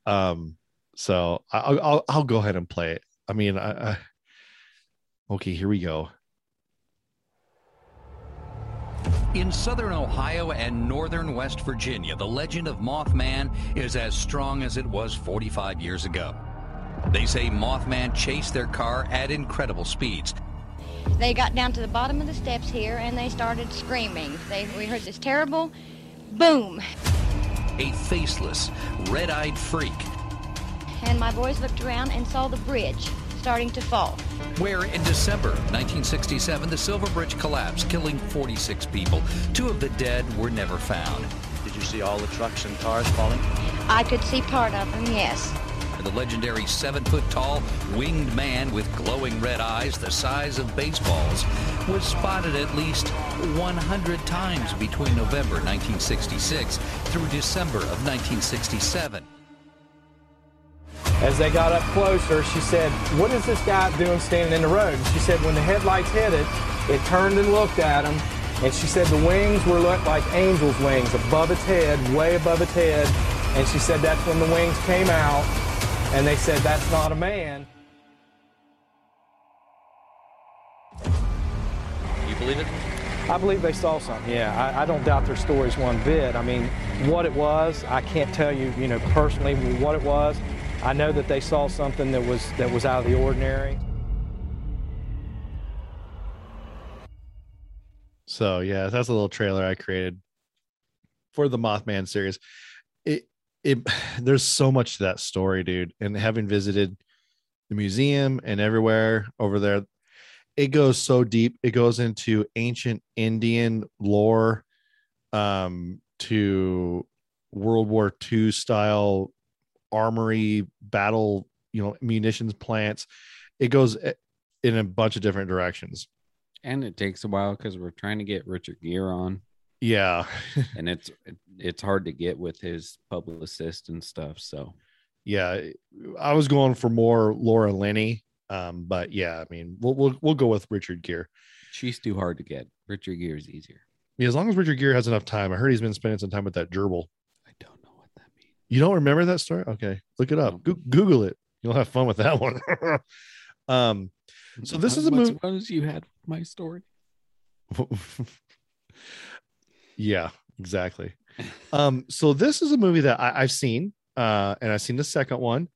um so I'll I'll I'll go ahead and play it. I mean, I, I okay, here we go. In southern Ohio and northern West Virginia, the legend of Mothman is as strong as it was 45 years ago. They say Mothman chased their car at incredible speeds. They got down to the bottom of the steps here and they started screaming. They, we heard this terrible boom. A faceless, red eyed freak And my boys looked around and saw the bridge starting to fall. where in December 1967 the Silver Bridge collapsed, killing 46 people. Two of the dead were never found. Did you see all the trucks and cars falling? I could see part of them, yes. The legendary seven foot tall, winged man with glowing red eyes the size of baseballs was spotted at least 100 times between November 1966 through December of 1967. As they got up closer, she said, What is this guy doing standing in the road? And she said, When the headlights hit it, it turned and looked at him. And she said the wings were looked like angel's wings above its head, way above its head. And she said that's when the wings came out. And they said, That's not a man. You believe it? I believe they saw something. Yeah, I, I don't doubt their stories one bit. I mean, what it was, I can't tell you, you know, personally what it was. I know that they saw something that was that was out of the ordinary. So yeah, that's a little trailer I created for the Mothman series. It it there's so much to that story, dude. And having visited the museum and everywhere over there, it goes so deep. It goes into ancient Indian lore, um, to World War II style armory battle, you know, munitions plants. It goes in a bunch of different directions. And it takes a while because we're trying to get Richard Gere on, Yeah. and it's it's hard to get with his publicist and stuff. So yeah, I was going for more Laura Linney. Um, but yeah, I mean, we'll we'll we'll go with Richard Gere. She's too hard to get. Richard Gere is easier. Yeah, as long as Richard Gere has enough time. I heard he's been spending some time with that gerbil. I don't know what that means. You don't remember that story? Okay, look it up. Go- Google it. You'll have fun with that one. um, so this is a movie. Was you had my story? yeah, exactly. Um, so this is a movie that I, I've seen, uh, and I've seen the second one.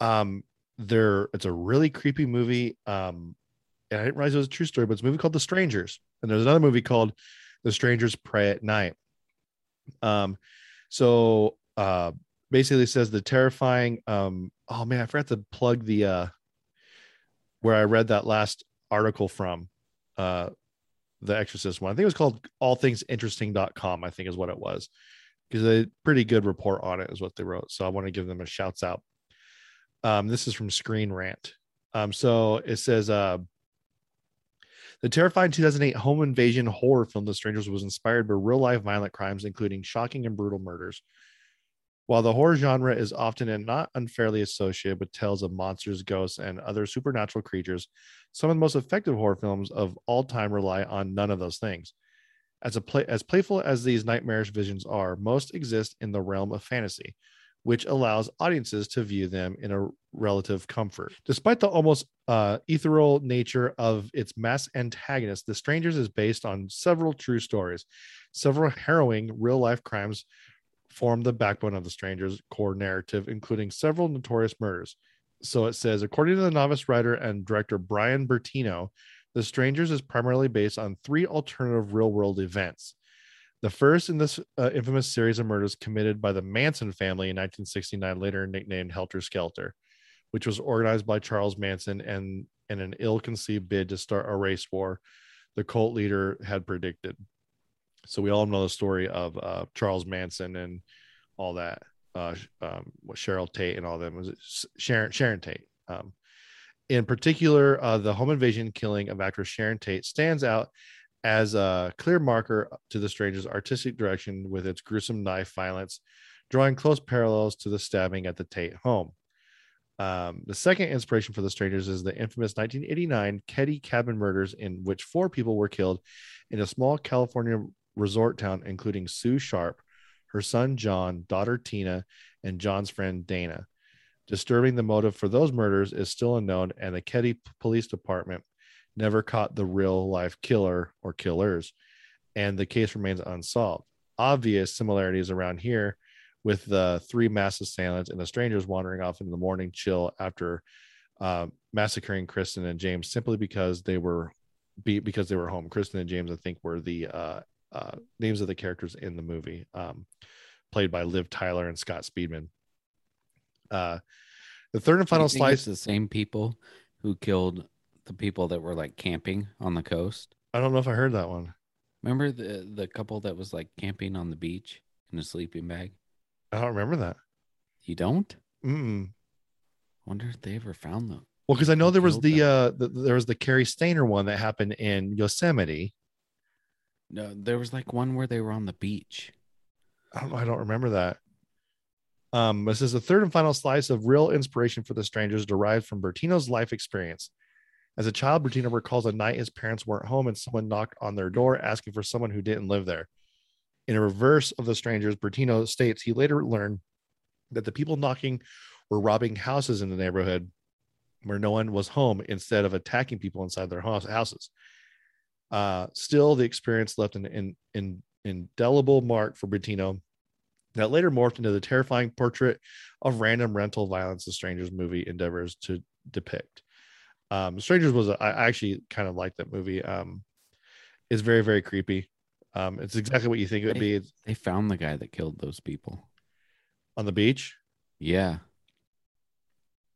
Um, there, it's a really creepy movie. Um, and I didn't realize it was a true story, but it's a movie called The Strangers, and there's another movie called The Strangers Prey at Night. Um, so uh, basically, says the terrifying. Um, oh man, I forgot to plug the uh, where I read that last article from. Uh, the exorcist one i think it was called allthingsinteresting.com i think is what it was because a pretty good report on it is what they wrote so i want to give them a shouts out um, this is from screen rant um, so it says uh, the terrifying 2008 home invasion horror film the strangers was inspired by real life violent crimes including shocking and brutal murders while the horror genre is often and not unfairly associated with tales of monsters, ghosts, and other supernatural creatures, some of the most effective horror films of all time rely on none of those things. As a play, as playful as these nightmarish visions are, most exist in the realm of fantasy, which allows audiences to view them in a relative comfort. Despite the almost uh, ethereal nature of its mass antagonist, The Strangers is based on several true stories. Several harrowing real life crimes form the backbone of the stranger's core narrative, including several notorious murders. So it says, according to the novice writer and director Brian Bertino, The Strangers is primarily based on three alternative real world events. The first in this uh, infamous series of murders committed by the Manson family in 1969, later nicknamed Helter Skelter, which was organized by Charles Manson and in an ill conceived bid to start a race war the cult leader had predicted. So we all know the story of uh, Charles Manson and all that. Uh, um, what Cheryl Tate and all them was it Sharon Sharon Tate. Um, in particular, uh, the home invasion killing of actress Sharon Tate stands out as a clear marker to the stranger's artistic direction with its gruesome knife violence, drawing close parallels to the stabbing at the Tate home. Um, the second inspiration for the strangers is the infamous 1989 Keddie cabin murders, in which four people were killed in a small California resort town, including Sue Sharp, her son John, daughter Tina, and John's friend Dana. Disturbing the motive for those murders is still unknown, and the Keddie Police Department never caught the real life killer or killers, and the case remains unsolved. Obvious similarities around here with the three mass assailants and the strangers wandering off in the morning chill after uh, massacring Kristen and James simply because they were be, because they were home. Kristen and James, I think, were the uh, uh, names of the characters in the movie, um, played by Liv Tyler and Scott Speedman. Uh, the third and final Do you think it's slice. the same people who killed the people that were like camping on the coast. I don't know if I heard that one. Remember the the couple that was like camping on the beach in a sleeping bag? I don't remember that. You don't? Mm-mm. Wonder if they ever found them. Well, because I know there was the uh the, there was the Cary Stayner one that happened in Yosemite. No, there was like one where they were on the beach. I don't I don't remember that. Um, this is the third and final slice of real inspiration for the strangers derived from Bertino's life experience. As a child, Bertino recalls a night his parents weren't home and someone knocked on their door asking for someone who didn't live there. In a reverse of the strangers, Bertino states he later learned that the people knocking were robbing houses in the neighborhood where no one was home instead of attacking people inside their houses. Uh, still, the experience left an, an, an indelible mark for Bertino that later morphed into the terrifying portrait of random rental violence the Strangers movie endeavors to depict. Um, Strangers was a, I actually kind of like that movie. Um, it's very very creepy. Um, it's exactly what you think it would be. They found the guy that killed those people. on the beach. Yeah.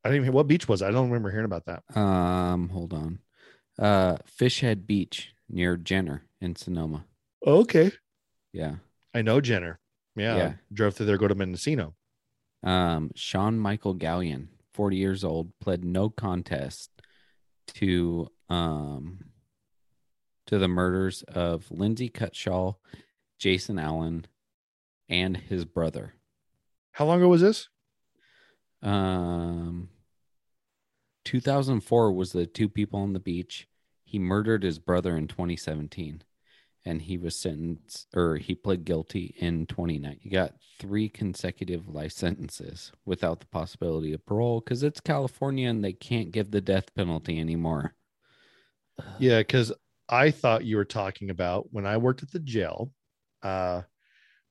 I didn't even what beach was. it? I don't remember hearing about that. Um, hold on. Uh Fishhead Beach near Jenner in Sonoma. Okay, Yeah. I know Jenner. Yeah, Yeah. drove through there, go to Mendocino. Um, Sean Michael Gallon, 40 years old, pled no contest to um to the murders of Lindsay Cutshall, Jason Allen, and his brother. How long ago was this? Um, 2004 was the two people on the beach. He murdered his brother in 2017, and he was sentenced, or he pled guilty in 29. He got three consecutive life sentences without the possibility of parole because it's California and they can't give the death penalty anymore. Yeah, because I thought you were talking about when I worked at the jail. Uh,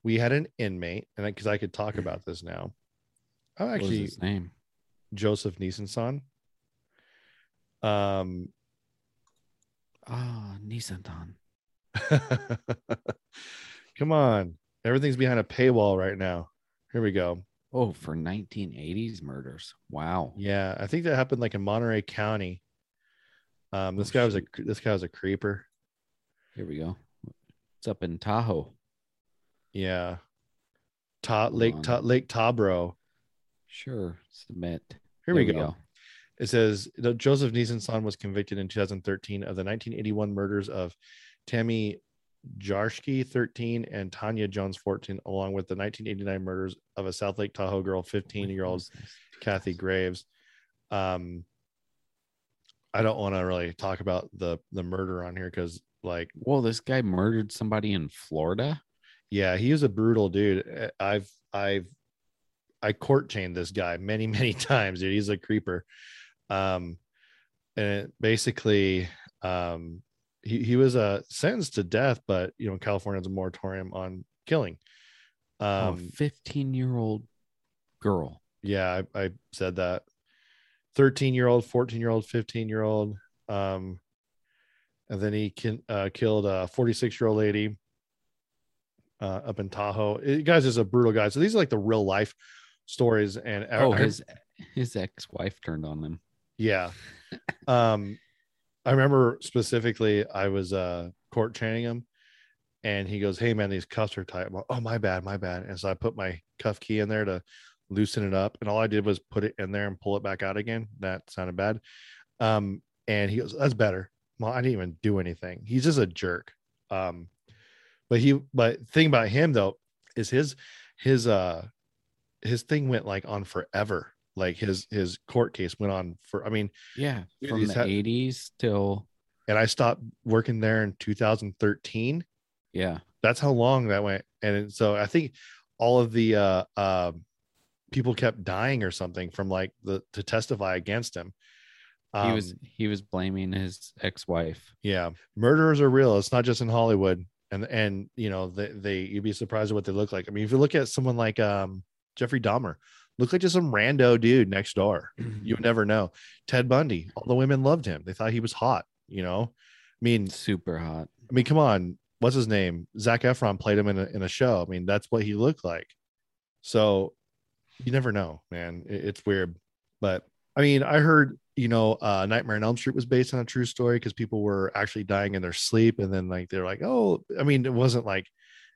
we had an inmate, and because I could talk about this now. Oh, What was actually, his name? Joseph Nissan. Um, Ah, Nissensohn. come on, everything's behind a paywall right now. Here we go. Oh, for 1980s murders. Wow. Yeah, I think that happened like in Monterey County. Um, this Oh, guy was a this guy was a creeper. Here we go. It's up in Tahoe. Yeah, Ta- Lake Ta-. Lake Tabro. Sure. Submit. Here There we go. It says that Joseph Nissan was convicted in 2013 of the 1981 murders of Tammy Jarschke, 13, and Tanya Jones, 14, along with the 1989 murders of a South Lake Tahoe girl, 15 year old Kathy Graves. Um, I don't want to really talk about the the murder on here because, like, well, this guy murdered somebody in Florida. yeah, he was a brutal dude. Uh, I've I've I court chained this guy many many times, dude. He's a creeper. Um, and it basically, um, he he was uh sentenced to death, but you know, California has a moratorium on killing. Oh, Um, 15 year old girl. yeah, I, I said that. 13 year old, 14 year old, 15 year old. Um, and then he can, uh, killed a 46 year old lady uh, up in Tahoe. It, guys is a brutal guy. So these are like the real life stories. And Oh, I- his his ex wife turned on him. Yeah. um, I remember specifically I was uh court training him and he goes, Hey man, these cuffs are tight. Like, oh my bad, my bad. And so I put my cuff key in there to loosen it up. And all I did was put it in there and pull it back out again. That sounded bad. Um, and he goes, That's better. Well, I didn't even do anything. He's just a jerk. Um, but he but thing about him though is his his uh his thing went like on forever. Like his his court case went on for I mean Yeah, from the had- 80s till and I stopped working there in 2013. yeah. That's how long that went. And so I think all of the uh, uh, people kept dying or something from like the to testify against him. He was Um, he was blaming his ex wife. yeah, murderers are real. It's not just in Hollywood. And and you know they, they you'd be surprised at what they look like. I mean, if you look at someone like um Jeffrey Dahmer, look like just some rando dude next door. You would never know. Ted Bundy, all the women loved him. They thought he was hot. You know, I mean, Super hot. I mean, come on. What's his name? Zac Efron played him in a, in a show. I mean, that's what he looked like. So you never know, man. It- it's weird. But I mean, I heard, you know, uh, Nightmare on Elm Street was based on a true story because people were actually dying in their sleep. And then, like, they're like, oh, I mean, it wasn't like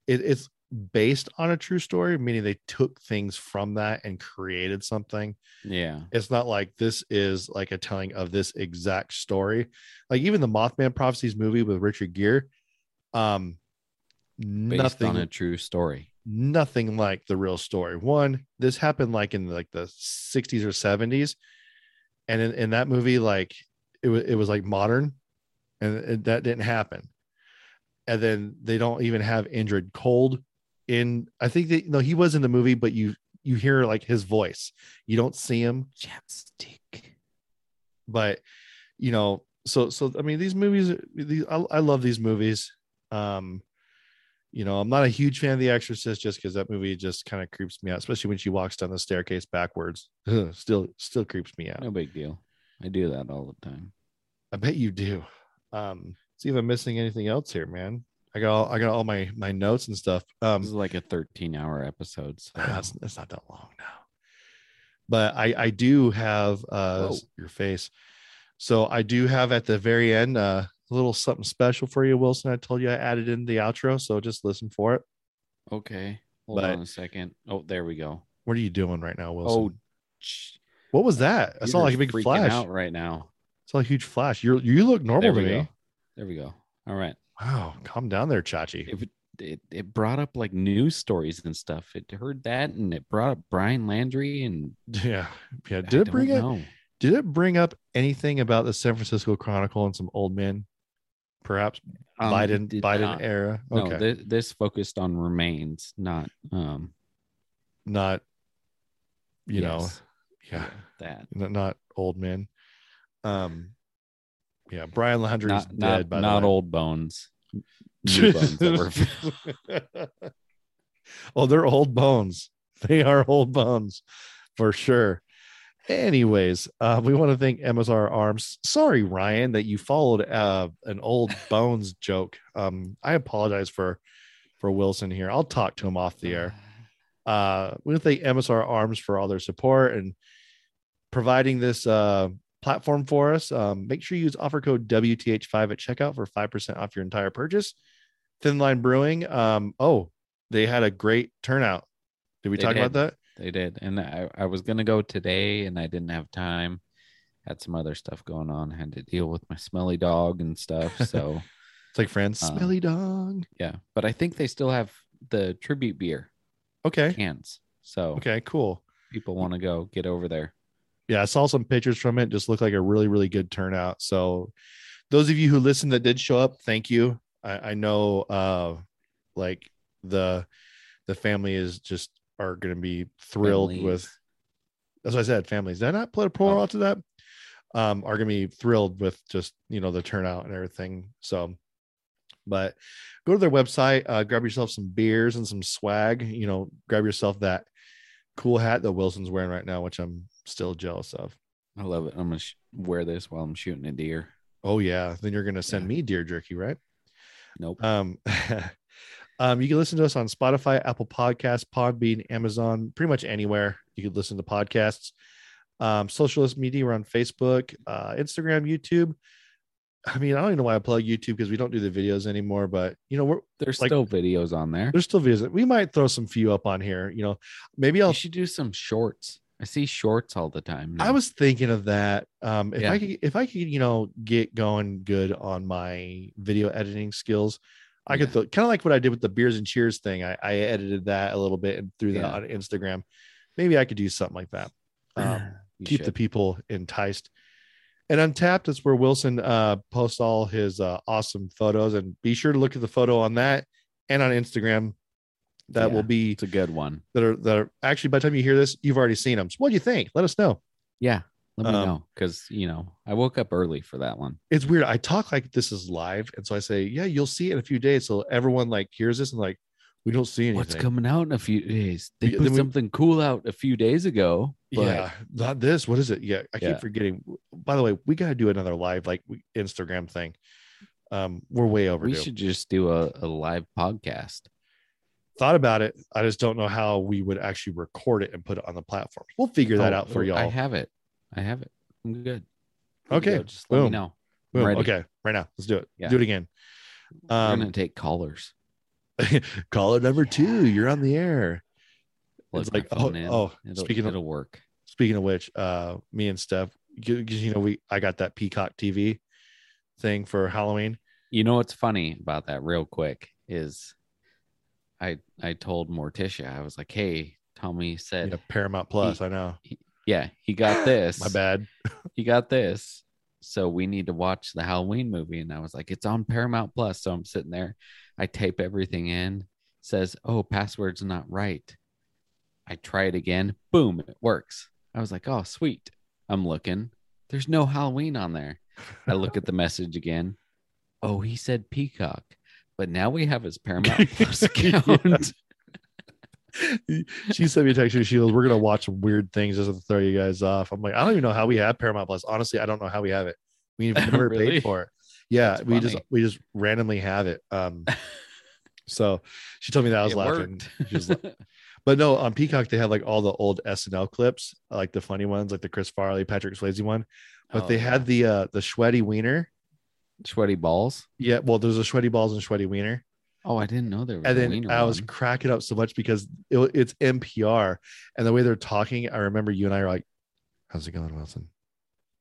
it, it's based on a true story, meaning they took things from that and created something Yeah. it's not like this is like a telling of this exact story like even the mothman prophecies movie with richard gere um Based nothing on a true story. nothing like the real story one this happened like in like the 60s or 70s and in, in that movie like it was it was like modern and it, that didn't happen and then they don't even have Indrid Cold in I think that no he was in the movie but you you hear like his voice. You don't see him. Chapstick. but you know so so i mean these movies these i, I love these movies. Um you know i'm not a huge fan of the exorcist just because that movie just kind of creeps me out especially when she walks down the staircase backwards. Still still creeps me out. No big deal. I do that all the time. i bet you do. Um see if i'm missing anything else here man i got all i got all my my notes and stuff um This is like a 13 hour episode. So that's, that's not that long now but i i do have uh Whoa. your face so i do have at the very end uh a little something special for you wilson i told you i added in the outro so just listen for it okay. Hold But- on a second. Oh, there we go. what are you doing right now wilson Oh, sh- what was that i saw like a big flash out right now. It's a huge flash you you look normal to me go. There we go. All right. Wow calm down there chachi it, it, it brought up like news stories and stuff. It heard that and it brought up Brian Laundrie and Yeah, yeah. I Did it bring up? Did it bring up anything about the San Francisco Chronicle and some old men? Perhaps Um, Biden Biden not. era. No, Okay, thi- this focused on remains, not um not you know, yes, yeah, that. n- not old men. Um, yeah, Brian Laundrie's Not dead. not, by not old bones. New bones were oh, they're old bones. They are old bones for sure. Anyways, uh, we want to thank MSR Arms. Sorry, Ryan, that you followed uh, an old bones joke. Um, I apologize for for Wilson here. I'll talk to him off the air. Uh, we want to thank MSR Arms for all their support and providing this uh, platform for us. Um, make sure you use offer code WTH5 at checkout for 5% off your entire purchase. Thin Line Brewing. Um, oh, they had a great turnout. Did we They talk did. about that? They did. And I, I was gonna go today and I didn't have time. Had some other stuff going on. Had to deal with my smelly dog and stuff. So It's like friends, Um, smelly dog. yeah. But I think they still have the tribute beer Okay. cans. So Okay, cool. people want to go get over there. Yeah, I saw some pictures from it. Just looked like a really, really good turnout. So, those of you who listened that did show up, thank you. I, I know, uh, like the the family is just are going to be thrilled Families. with. As I said, families. Did I not put a plural Oh. out to that? Um, are going to be thrilled with just you know the turnout and everything. So, but go to their website, uh, grab yourself some beers and some swag. You know, grab yourself that cool hat that Wilson's wearing right now, which I'm still jealous of. I love it. I'm gonna sh- wear this while I'm shooting a deer. Oh yeah, then you're gonna send me deer jerky, right? Nope. Um, um, you can listen to us on Spotify, Apple Podcasts, Podbean, Amazon, pretty much anywhere you could listen to podcasts. Um, socialist media, we're on Facebook, uh, Instagram, YouTube. I mean, I don't even know why I plug YouTube because we don't do the videos anymore, but you know, we're There's like- still videos on there. there's still videos. We might throw some few up on here. You know, maybe I'll You should do some shorts. I see shorts all the time. I was thinking of that. Um, if I could, if I could, you know, get going good on my video editing skills, I could kind of like what I did with the beers and cheers thing. I, I edited that a little bit and threw that Yeah. on Instagram. Maybe I could do something like that. Um, keep the people enticed. And Untappd is where Wilson uh, posts all his uh, awesome photos. And be sure to look at the photo on that and on Instagram. That will be It's a good one. that are that are actually by the time you hear this, you've already seen them. So what do you think? Let us know. Yeah. Let me Um, know because you know I woke up early for that one. it's weird. I talk like this is live, and so I say, "Yeah, you'll see it in a few days." So everyone like hears this and like, we don't see anything. What's coming out in a few days? They Yeah, put then we- something cool out a few days ago. But yeah, not this. What is it? Yeah, I keep Yeah. forgetting. By the way, we got to do another live like Instagram thing. Um, we're way overdue. we should just do a, a live podcast. Thought about it. I just don't know how we would actually record it and put it on the platform. We'll figure that Oh, out for y'all. I have it. I have it. I'm good. Okay. Just let me know. Boom. ready. Okay, right now, let's do it. Yeah. Do it again. Um, gonna take callers. caller number two. You're on the air. Plug it's like, oh, in. oh, it'll, speaking of it'll work. speaking of which, uh, me and Steph, because you know, we I got that Peacock TV thing for Halloween. You know what's funny about that, real quick, is I I told Morticia I was like, "Hey, Tommy said, Yeah, Paramount Plus. I know. yeah, he got this. My bad. he got this. So we need to watch the Halloween movie. And I was like, it's on Paramount Plus. So I'm sitting there. I tape everything in. Says, oh, password's not right. I try it again. Boom, it works. I was like, oh, sweet. I'm looking. There's no Halloween on there. I look at the message again. Oh, he said Peacock. But now we have his Paramount Plus account. she sent me a text. She goes, "We're gonna watch some weird things just to throw you guys off." I'm like, I don't even know how we have Paramount Plus. Honestly, I don't know how we have it. We've never Really? paid for it. Yeah, That's we just we just randomly have it. Um, so she told me that I was It laughing. Was like- but no, on Peacock they have like all the old SNL clips, like the funny ones, like the Chris Farley, Patrick Swayze one. But Oh, they yeah. had the uh the sweaty wiener. Sweaty balls. Yeah, well, there's a sweaty balls and sweaty wiener. Oh, I didn't know there was and then I was one. cracking up so much because it, it's NPR and the way they're talking. I remember you and I are like, "How's it going, Wilson?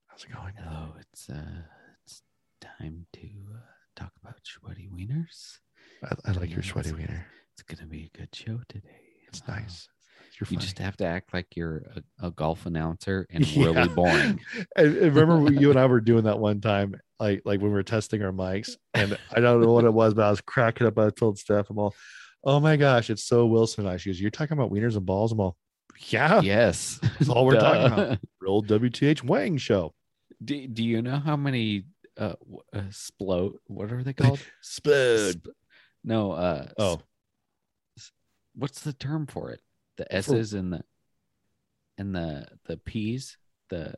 How's it going?" Hello, it's uh, it's time to uh, talk about sweaty wieners. I, I like your sweaty wiener. It's gonna be a good show today. It's nice. You're You just have to act like you're a, a golf announcer and Yeah. really boring. And, and remember you and I were doing that one time, like like when we were testing our mics, and I don't know what it was, but I was cracking up. I told Steph, I'm all, oh my gosh, it's so Wilson. I she goes, You're talking about wieners and balls? I'm all, Yeah, Yes. that's all we're talking about. Real WTH Wang show. Do, do you know how many uh, uh splode what are they called? Splode. Sp- no, uh Oh. s- what's the term for it? The S's and the and the the P's, the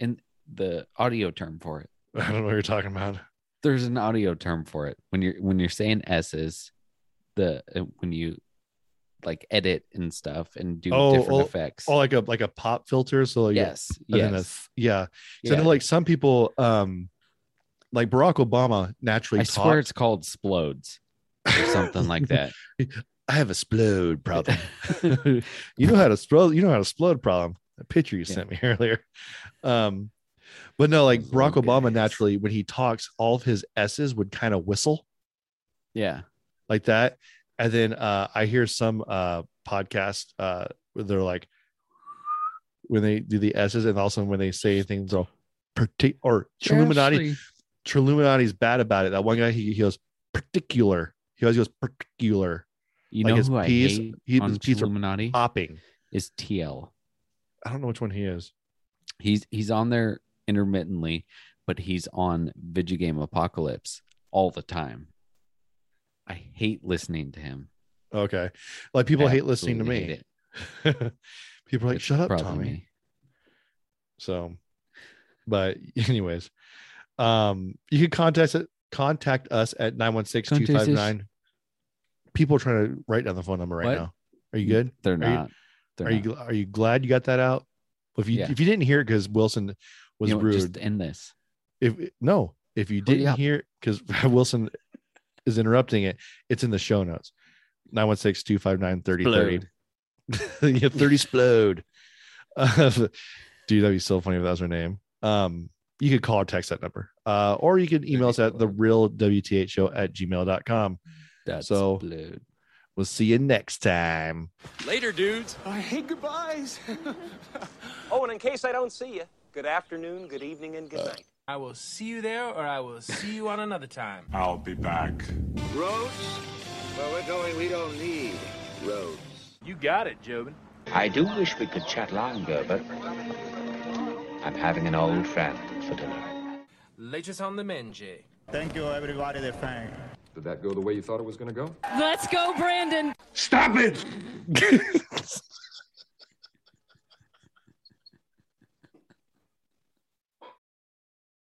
and the audio term for it. I don't know what you're talking about. There's an audio term for it. When you're when you're saying S's, the uh, when you like edit and stuff and do Oh, different oh, effects. Oh, like a like a pop filter. So like yes, a yes. yeah. So know like some people, um, like Barack Obama naturally I swear it's called splodes or something like that. I have a splode problem. you know how to explode. You know how to explode problem. The picture you Yeah. sent me earlier. Um, but no, like Barack Obama naturally, when he talks, all of his S's would kind of whistle Yeah. like that. And then uh, I hear some uh podcast uh where they're like when they do the S's and also when they say things partic or Triluminati. Triluminati's bad about it. That one guy he, he goes particular. He always goes particular. You Like know his who I P's- hate he- on his Illuminati Popping. is TL. I don't know which one he is. He's he's on there intermittently, but he's on Video Game Apocalypse all the time. I hate listening to him. Okay. Like people hate listening to me. people are like, shut up, Tommy. me. So, but anyways, um, you can contact it, contact us at 916-259. People are trying to write down the phone number right What? now. Are you good? They're Are you- not. They're are not. you are you glad you got that out? If you Yeah. if you didn't hear it because Wilson was You know rude, Just end this. if no, if you Hurry didn't up. hear because Wilson is interrupting it, it's in the show notes. 916-259-3030. yeah, 30 splode. Uh, dude, that'd be so funny if that was her name. Um, you could call or text that number. Uh, or you can email us at the real WTH show at gmail.com. That's So- blue. We'll see you next time. Later, dudes. I hate goodbyes. oh, and in case I don't see you, good afternoon, good evening, and good uh, night. I will see you there or I will see you on another time. I'll be back. Roads? Where we're going, we don't need roads. You got it, Jobin. I do wish we could chat longer, but I'm having an old friend for dinner. Latest on the menge. Thank you, everybody. the thank. Did that go the way you thought it was going to go? Let's go, Brandon. Stop it!